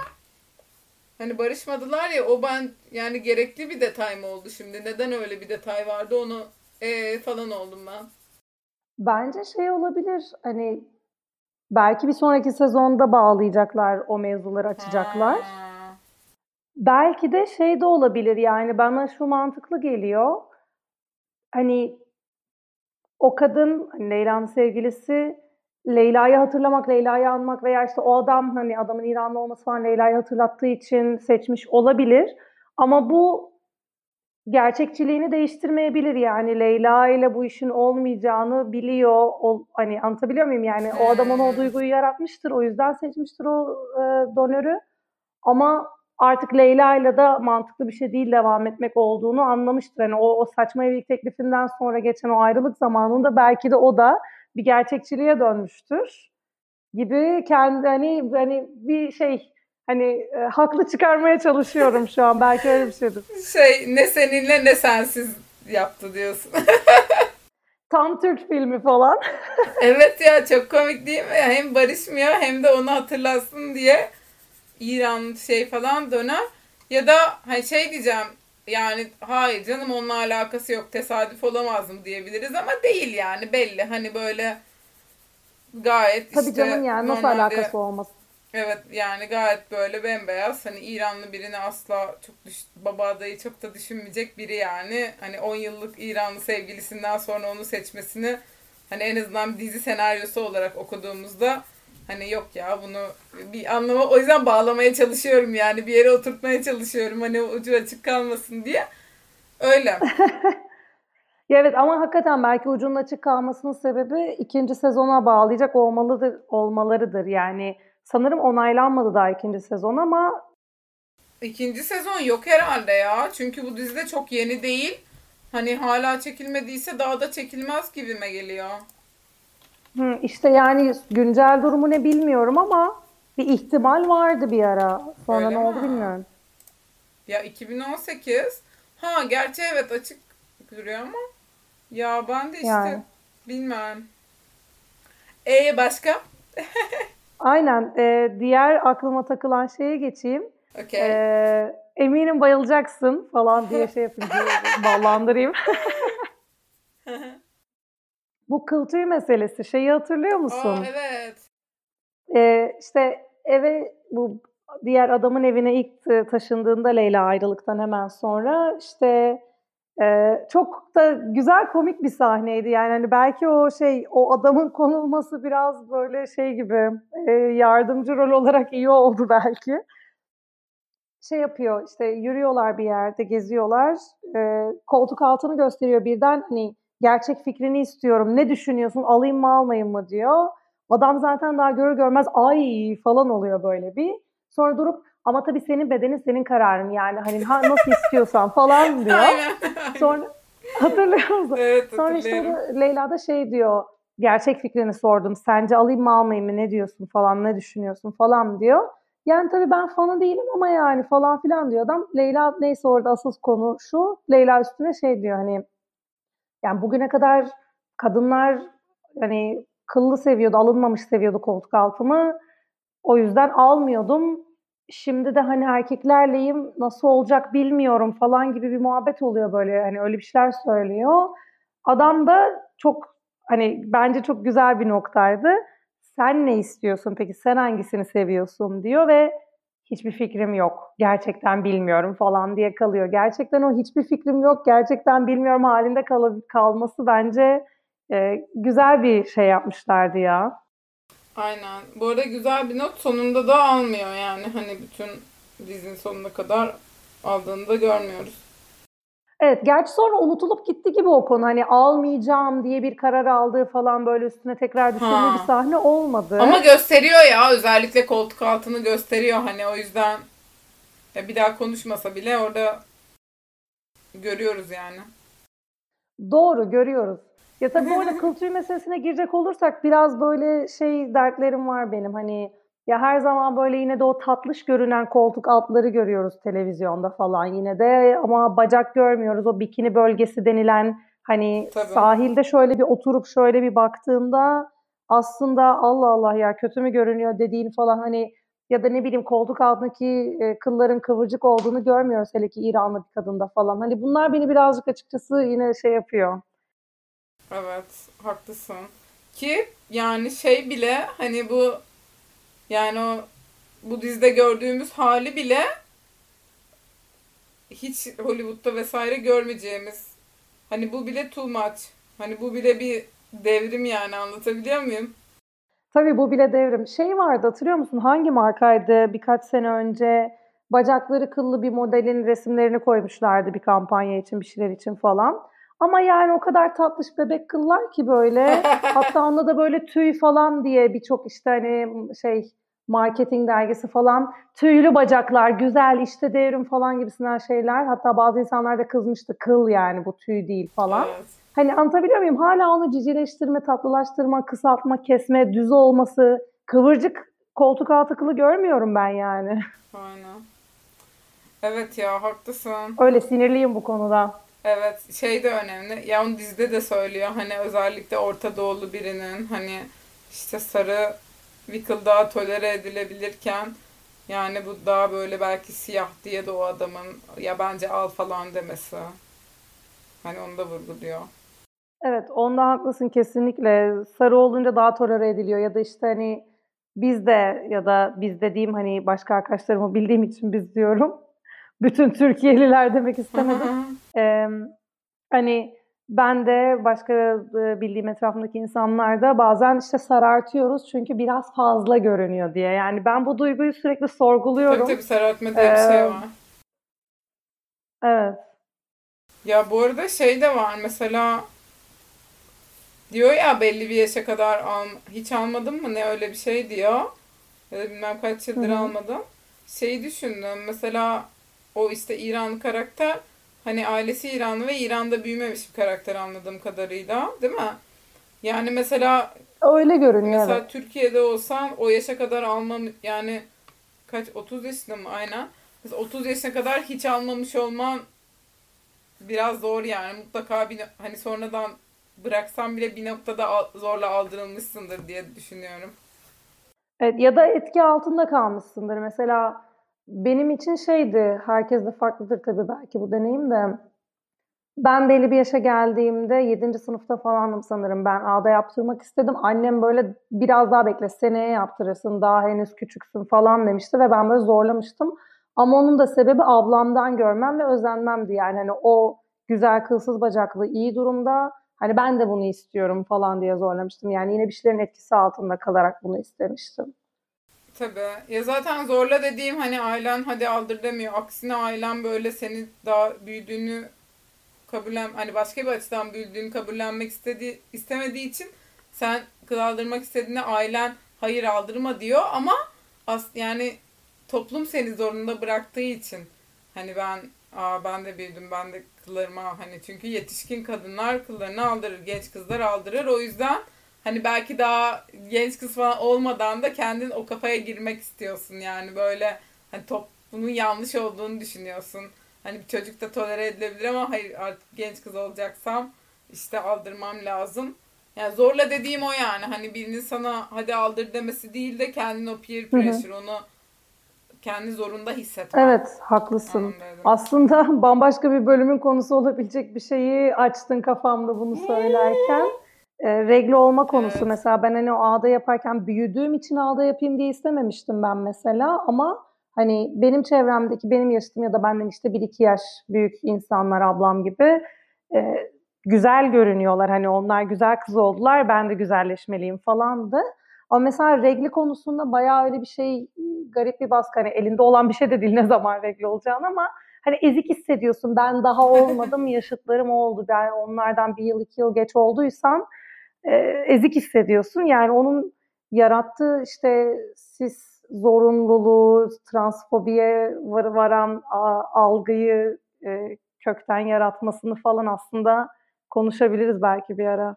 hani barışmadılar ya o ben yani gerekli bir detay mı oldu şimdi? Neden öyle bir detay vardı onu ee, falan oldum ben. Bence şey olabilir hani belki bir sonraki sezonda bağlayacaklar o mevzuları açacaklar. Ha. Belki de şey de olabilir yani bana şu mantıklı geliyor. Hani o kadın hani Leyla'nın sevgilisi Leyla'yı hatırlamak, Leyla'yı anmak veya işte o adam hani adamın İranlı olması falan Leyla'yı hatırlattığı için seçmiş olabilir. Ama bu gerçekçiliğini değiştirmeyebilir yani Leyla ile bu işin olmayacağını biliyor. O, hani anlatabiliyor muyum yani o adam ona o duyguyu yaratmıştır o yüzden seçmiştir o e, donörü. Ama artık Leyla'yla da mantıklı bir şey değil devam etmek olduğunu anlamıştır. Yani o, o saçma evlilik teklifinden sonra geçen o ayrılık zamanında belki de o da bir gerçekçiliğe dönmüştür gibi kendi hani hani bir şey hani e, haklı çıkarmaya çalışıyorum şu an belki öyle bir şeydir. Şey ne seninle ne sensiz yaptı diyorsun. Tam Türk filmi falan. evet ya çok komik değil mi? Hem barışmıyor hem de onu hatırlasın diye İran şey falan döner. Ya da hani şey diyeceğim yani hayır canım onunla alakası yok tesadüf olamaz mı diyebiliriz ama değil yani belli hani böyle gayet Tabii işte canım yani nasıl normalde, alakası olmasın. Evet yani gayet böyle bembeyaz hani İranlı birini asla çok düş, baba adayı çok da düşünmeyecek biri yani. Hani 10 yıllık İranlı sevgilisinden sonra onu seçmesini hani en azından dizi senaryosu olarak okuduğumuzda hani yok ya bunu bir anlama o yüzden bağlamaya çalışıyorum yani bir yere oturtmaya çalışıyorum hani ucu açık kalmasın diye. Öyle. evet ama hakikaten belki ucunun açık kalmasının sebebi ikinci sezona bağlayacak olmalıdır olmalarıdır yani Sanırım onaylanmadı daha ikinci sezon ama ikinci sezon yok herhalde ya. Çünkü bu dizide çok yeni değil. Hani hala çekilmediyse daha da çekilmez gibime geliyor. Hı, işte yani güncel durumu ne bilmiyorum ama bir ihtimal vardı bir ara. Sonra Öyle ne mi? oldu bilmiyorum. Ya 2018 ha gerçi evet açık duruyor ama ya ben de işte yani. bilmem. E başka? Aynen. E, diğer aklıma takılan şeye geçeyim. Okay. E, eminim bayılacaksın falan diye şey yapayım. ballandırayım. Bu kıl tüy meselesi. Şeyi hatırlıyor musun? Aa, evet. E, işte eve bu diğer adamın evine ilk taşındığında Leyla ayrılıktan hemen sonra işte ee, çok da güzel komik bir sahneydi yani hani belki o şey o adamın konulması biraz böyle şey gibi e, yardımcı rol olarak iyi oldu belki. Şey yapıyor işte yürüyorlar bir yerde geziyorlar e, koltuk altını gösteriyor birden hani gerçek fikrini istiyorum ne düşünüyorsun alayım mı almayayım mı diyor. Adam zaten daha görür görmez ay falan oluyor böyle bir. Sonra durup ama tabii senin bedenin senin kararın yani hani ha, nasıl istiyorsan falan diyor. Sonra hatırlıyor musun? Evet, Sonra işte Leyla da şey diyor gerçek fikrini sordum. Sence alayım mı almayayım mı ne diyorsun falan ne düşünüyorsun falan diyor. Yani tabii ben fanı değilim ama yani falan filan diyor adam. Leyla neyse orada asıl konu şu. Leyla üstüne şey diyor hani yani bugüne kadar kadınlar hani kıllı seviyordu, alınmamış seviyordu koltuk altımı. O yüzden almıyordum şimdi de hani erkeklerleyim nasıl olacak bilmiyorum falan gibi bir muhabbet oluyor böyle hani öyle bir şeyler söylüyor. Adam da çok hani bence çok güzel bir noktaydı. Sen ne istiyorsun peki sen hangisini seviyorsun diyor ve hiçbir fikrim yok. Gerçekten bilmiyorum falan diye kalıyor. Gerçekten o hiçbir fikrim yok. Gerçekten bilmiyorum halinde kal kalması bence e, güzel bir şey yapmışlardı ya. Aynen. Bu arada güzel bir not sonunda da almıyor yani. Hani bütün dizinin sonuna kadar aldığını da görmüyoruz. Evet, gerçi sonra unutulup gitti gibi o konu. Hani almayacağım diye bir karar aldığı falan böyle üstüne tekrar düşündüğü bir sahne olmadı. Ama gösteriyor ya özellikle koltuk altını gösteriyor hani o yüzden ya bir daha konuşmasa bile orada görüyoruz yani. Doğru görüyoruz. Ya tabii bu arada kıl meselesine girecek olursak biraz böyle şey dertlerim var benim. Hani ya her zaman böyle yine de o tatlış görünen koltuk altları görüyoruz televizyonda falan yine de ama bacak görmüyoruz. O bikini bölgesi denilen hani tabii. sahilde şöyle bir oturup şöyle bir baktığında aslında Allah Allah ya kötü mü görünüyor dediğin falan hani ya da ne bileyim koltuk altındaki e, kılların kıvırcık olduğunu görmüyoruz hele ki İranlı bir kadında falan. Hani bunlar beni birazcık açıkçası yine şey yapıyor. Evet, haklısın. Ki yani şey bile hani bu yani o bu dizide gördüğümüz hali bile hiç Hollywood'da vesaire görmeyeceğimiz. Hani bu bile too much. Hani bu bile bir devrim yani anlatabiliyor muyum? Tabii bu bile devrim. Şey vardı hatırlıyor musun? Hangi markaydı birkaç sene önce bacakları kıllı bir modelin resimlerini koymuşlardı bir kampanya için bir şeyler için falan. Ama yani o kadar tatlış bebek kıllar ki böyle. Hatta onda da böyle tüy falan diye birçok işte hani şey marketing dergisi falan tüylü bacaklar, güzel işte devrim falan gibisinden şeyler. Hatta bazı insanlar da kızmıştı kıl yani bu tüy değil falan. Evet. Hani anlatabiliyor muyum? Hala onu cicileştirme, tatlılaştırma, kısaltma, kesme, düz olması, kıvırcık koltuk altı kılı görmüyorum ben yani. Aynen. Evet ya haklısın. Öyle sinirliyim bu konuda. Evet şey de önemli. Ya onu dizide de söylüyor. Hani özellikle Orta Doğulu birinin hani işte sarı Wickle daha tolere edilebilirken yani bu daha böyle belki siyah diye de o adamın ya bence al falan demesi. Hani onu da vurguluyor. Evet onda haklısın kesinlikle. Sarı olunca daha tolere ediliyor ya da işte hani biz de ya da biz dediğim hani başka arkadaşlarımı bildiğim için biz diyorum. Bütün Türkiye'liler demek istemedim. ee, hani ben de başka e, bildiğim etrafındaki insanlar da bazen işte sarartıyoruz çünkü biraz fazla görünüyor diye. Yani ben bu duyguyu sürekli sorguluyorum. Tabii tabii sarartma diye ee, bir şey var. Evet. Ya bu arada şey de var mesela diyor ya belli bir yaşa kadar al, hiç almadım mı ne öyle bir şey diyor. Ya da bilmem kaç yıldır Hı-hı. almadım. Şeyi düşündüm mesela o işte İran karakter hani ailesi İranlı ve İran'da büyümemiş bir karakter anladığım kadarıyla değil mi? Yani mesela öyle görünüyor. Mesela evet. Türkiye'de olsan o yaşa kadar almam yani kaç 30 yaşında mı aynen. Mesela 30 yaşına kadar hiç almamış olman biraz zor yani. Mutlaka bir hani sonradan bıraksan bile bir noktada zorla aldırılmışsındır diye düşünüyorum. Evet ya da etki altında kalmışsındır. Mesela benim için şeydi, herkes de farklıdır tabii belki bu deneyim de. Ben belli bir yaşa geldiğimde 7. sınıfta falandım sanırım. Ben A'da yaptırmak istedim. Annem böyle biraz daha bekle seneye yaptırırsın daha henüz küçüksün falan demişti ve ben böyle zorlamıştım. Ama onun da sebebi ablamdan görmem ve özenmemdi yani hani o güzel kılsız bacaklı iyi durumda hani ben de bunu istiyorum falan diye zorlamıştım. Yani yine bir şeylerin etkisi altında kalarak bunu istemiştim. Tabii. Ya zaten zorla dediğim hani ailen hadi aldır demiyor. Aksine ailen böyle seni daha büyüdüğünü kabullen hani başka bir açıdan büyüdüğünü kabullenmek istediği istemediği için sen kıl aldırmak istediğinde ailen hayır aldırma diyor ama as yani toplum seni zorunda bıraktığı için hani ben aa ben de büyüdüm ben de kıllarıma hani çünkü yetişkin kadınlar kıllarını aldırır genç kızlar aldırır o yüzden hani belki daha genç kız falan olmadan da kendin o kafaya girmek istiyorsun yani böyle hani toplumun yanlış olduğunu düşünüyorsun. Hani bir çocuk da tolere edilebilir ama hayır artık genç kız olacaksam işte aldırmam lazım. Yani zorla dediğim o yani. Hani birinin sana hadi aldır demesi değil de kendin o peer pressure Hı-hı. onu kendi zorunda hissetmen. Evet haklısın. Anladım. Aslında bambaşka bir bölümün konusu olabilecek bir şeyi açtın kafamda bunu söylerken. E, regle olma konusu. Evet. mesela ben hani o ağda yaparken büyüdüğüm için ağda yapayım diye istememiştim ben mesela ama hani benim çevremdeki benim yaşım ya da benden işte bir iki yaş büyük insanlar ablam gibi e, güzel görünüyorlar. Hani onlar güzel kız oldular ben de güzelleşmeliyim falandı. Ama mesela regli konusunda bayağı öyle bir şey garip bir baskı. Hani elinde olan bir şey de değil ne zaman regli olacağını ama hani ezik hissediyorsun. Ben daha olmadım yaşıtlarım oldu. Ben onlardan bir yıl iki yıl geç olduysan ezik hissediyorsun. Yani onun yarattığı işte siz zorunluluğu, transfobiye var, varan a, algıyı e, kökten yaratmasını falan aslında konuşabiliriz belki bir ara.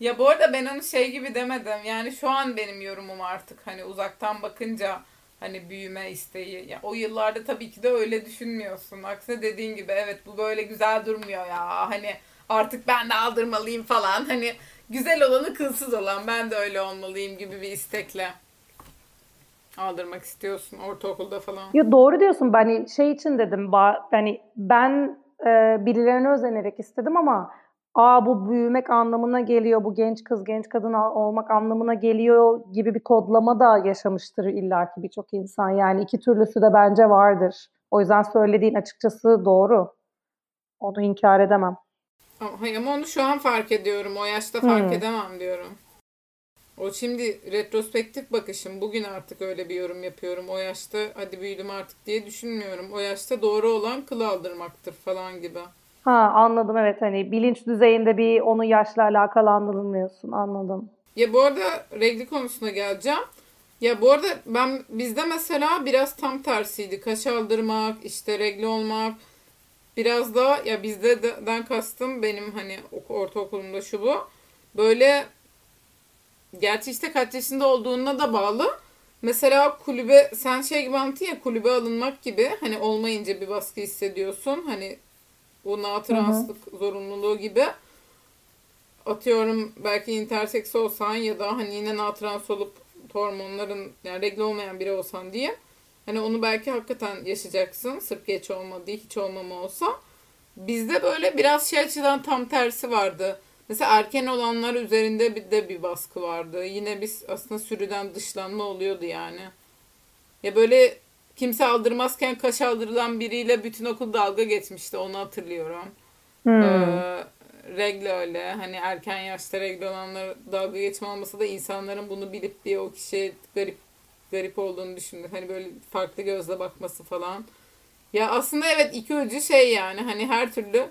Ya bu arada ben onu şey gibi demedim. Yani şu an benim yorumum artık hani uzaktan bakınca hani büyüme isteği. Ya o yıllarda tabii ki de öyle düşünmüyorsun. Aksine dediğin gibi evet bu böyle güzel durmuyor ya. Hani artık ben de aldırmalıyım falan. Hani güzel olanı kılsız olan ben de öyle olmalıyım gibi bir istekle aldırmak istiyorsun ortaokulda falan. Ya doğru diyorsun. Ben şey için dedim. Hani ben e, birilerine özenerek istedim ama aa bu büyümek anlamına geliyor, bu genç kız, genç kadın olmak anlamına geliyor gibi bir kodlama da yaşamıştır illaki birçok insan. Yani iki türlüsü de bence vardır. O yüzden söylediğin açıkçası doğru. Onu inkar edemem. Ama onu şu an fark ediyorum. O yaşta fark hmm. edemem diyorum. O şimdi retrospektif bakışım. Bugün artık öyle bir yorum yapıyorum. O yaşta hadi büyüdüm artık diye düşünmüyorum. O yaşta doğru olan kıl aldırmaktır falan gibi. Ha anladım evet hani bilinç düzeyinde bir onu yaşla alakalı anlamıyorsun anladım. Ya bu arada regli konusuna geleceğim. Ya bu arada ben bizde mesela biraz tam tersiydi. Kaş aldırmak, işte regle olmak. Biraz daha ya bizde den kastım benim hani ortaokulumda şu bu. Böyle gerçi işte kaç yaşında olduğuna da bağlı. Mesela kulübe sen şey gibi anlattın ya kulübe alınmak gibi hani olmayınca bir baskı hissediyorsun. Hani bu natranslık zorunluluğu gibi. Atıyorum belki interseks olsan ya da hani yine natrans olup hormonların yani regle olmayan biri olsan diye. Hani onu belki hakikaten yaşayacaksın. Sırf geç olmadı, hiç olmama olsa. Bizde böyle biraz şey açıdan tam tersi vardı. Mesela erken olanlar üzerinde bir de bir baskı vardı. Yine biz aslında sürüden dışlanma oluyordu yani. Ya böyle kimse aldırmazken kaş aldırılan biriyle bütün okul dalga geçmişti. Onu hatırlıyorum. Hmm. Ee, regle öyle. Hani erken yaşta regle olanlar dalga geçme olmasa da insanların bunu bilip diye o kişiye garip garip olduğunu düşündü. Hani böyle farklı gözle bakması falan. Ya aslında evet iki ucu şey yani hani her türlü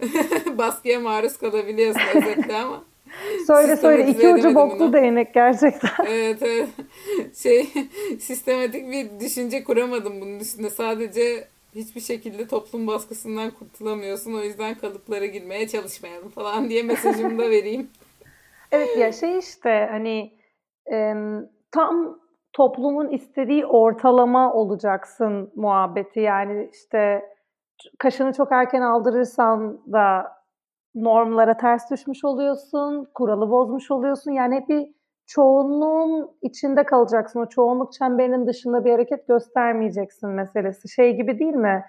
baskıya maruz kalabiliyorsun özetle ama. söyle söyle iki ucu boklu bunu. değnek gerçekten. evet evet. Şey sistematik bir düşünce kuramadım bunun üstünde. Sadece hiçbir şekilde toplum baskısından kurtulamıyorsun. O yüzden kalıplara girmeye çalışmayalım falan diye mesajımı da vereyim. evet ya şey işte hani e, tam toplumun istediği ortalama olacaksın muhabbeti. Yani işte kaşını çok erken aldırırsan da normlara ters düşmüş oluyorsun, kuralı bozmuş oluyorsun. Yani hep bir çoğunluğun içinde kalacaksın. O çoğunluk çemberinin dışında bir hareket göstermeyeceksin meselesi. Şey gibi değil mi?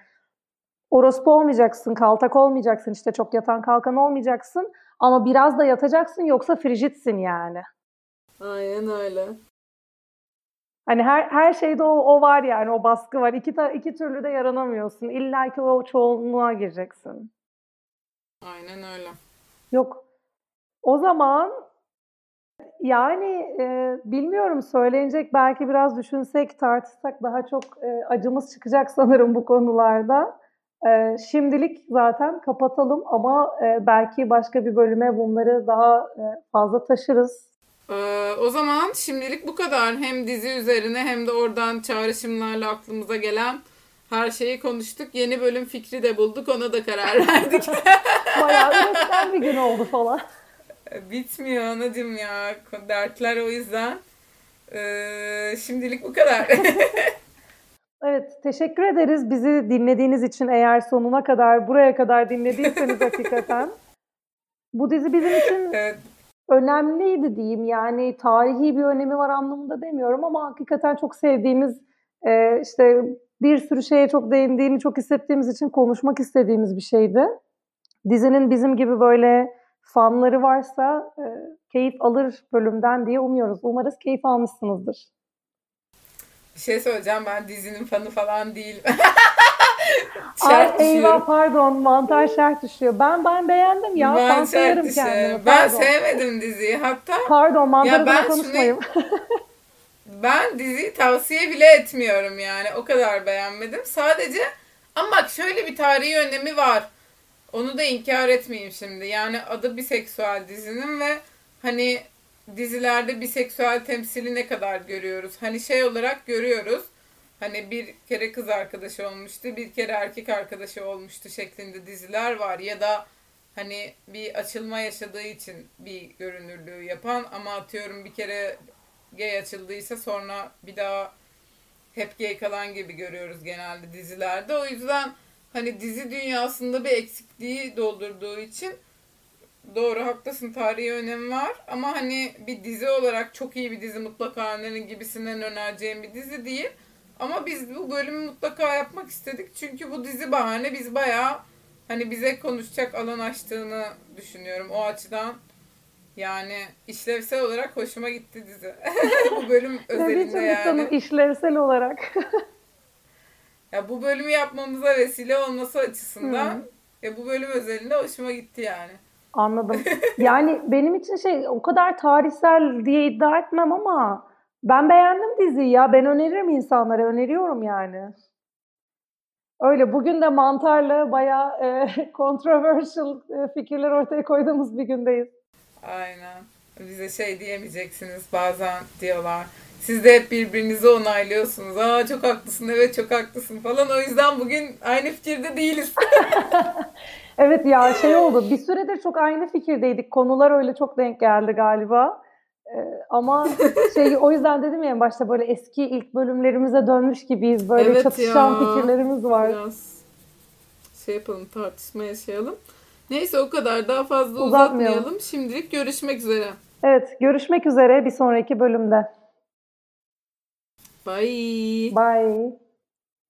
Orospu olmayacaksın, kaltak olmayacaksın, işte çok yatan kalkan olmayacaksın. Ama biraz da yatacaksın yoksa frijitsin yani. Aynen öyle. Hani her her şeyde o, o var yani o baskı var. İki ta, iki türlü de yaranamıyorsun. İlla ki o çoğunluğa gireceksin. Aynen öyle. Yok. O zaman yani e, bilmiyorum söylenecek belki biraz düşünsek tartışsak daha çok e, acımız çıkacak sanırım bu konularda. E, şimdilik zaten kapatalım ama e, belki başka bir bölüme bunları daha e, fazla taşırız. Ee, o zaman şimdilik bu kadar. Hem dizi üzerine hem de oradan çağrışımlarla aklımıza gelen her şeyi konuştuk. Yeni bölüm fikri de bulduk. Ona da karar verdik. Bayağı bir bir gün oldu falan. Bitmiyor anacım ya. Dertler o yüzden. Ee, şimdilik bu kadar. evet teşekkür ederiz bizi dinlediğiniz için eğer sonuna kadar buraya kadar dinlediyseniz hakikaten. Bu dizi bizim için evet önemliydi diyeyim. Yani tarihi bir önemi var anlamında demiyorum ama hakikaten çok sevdiğimiz e, işte bir sürü şeye çok değindiğini çok hissettiğimiz için konuşmak istediğimiz bir şeydi. Dizinin bizim gibi böyle fanları varsa e, keyif alır bölümden diye umuyoruz. Umarız keyif almışsınızdır. Bir şey söyleyeceğim ben dizinin fanı falan değilim. Ay eyvah pardon mantar şart düşüyor. Ben ben beğendim ya. Ben fan sayarım kendimi. Ben sevmedim diziyi hatta. Pardon mantarı ben konuşmayayım. Şunu, ben diziyi tavsiye bile etmiyorum yani. O kadar beğenmedim. Sadece ama bak şöyle bir tarihi önemi var. Onu da inkar etmeyeyim şimdi. Yani adı biseksüel dizinin ve hani dizilerde biseksüel temsili ne kadar görüyoruz? Hani şey olarak görüyoruz hani bir kere kız arkadaşı olmuştu, bir kere erkek arkadaşı olmuştu şeklinde diziler var ya da hani bir açılma yaşadığı için bir görünürlüğü yapan ama atıyorum bir kere gay açıldıysa sonra bir daha hep gay kalan gibi görüyoruz genelde dizilerde. O yüzden hani dizi dünyasında bir eksikliği doldurduğu için doğru haklısın tarihi önemi var ama hani bir dizi olarak çok iyi bir dizi mutlaka önerin gibisinden önereceğim bir dizi değil. Ama biz bu bölümü mutlaka yapmak istedik. Çünkü bu dizi bahane biz bayağı hani bize konuşacak alan açtığını düşünüyorum. O açıdan yani işlevsel olarak hoşuma gitti dizi. bu bölüm özelinde yani. işlevsel olarak. ya bu bölümü yapmamıza vesile olması açısından ya bu bölüm özelinde hoşuma gitti yani. Anladım. Yani benim için şey o kadar tarihsel diye iddia etmem ama ben beğendim diziyi ya. Ben öneririm insanlara. Öneriyorum yani. Öyle bugün de mantarla bayağı e, controversial e, fikirler ortaya koyduğumuz bir gündeyiz. Aynen. bize şey diyemeyeceksiniz bazen diyorlar. Siz de hep birbirinizi onaylıyorsunuz. Aa çok haklısın, evet çok haklısın falan. O yüzden bugün aynı fikirde değiliz. Evet ya şey oldu. Bir süredir çok aynı fikirdeydik. Konular öyle çok denk geldi galiba. Ee, ama şey o yüzden dedim ya en başta böyle eski ilk bölümlerimize dönmüş gibiyiz. Böyle Evet çatışan ya. fikirlerimiz var. Biraz şey yapalım, tartışma yaşayalım. Neyse o kadar daha fazla Uzatmayalım. uzatmayalım. Şimdilik görüşmek üzere. Evet, görüşmek üzere bir sonraki bölümde. Bye. Bye.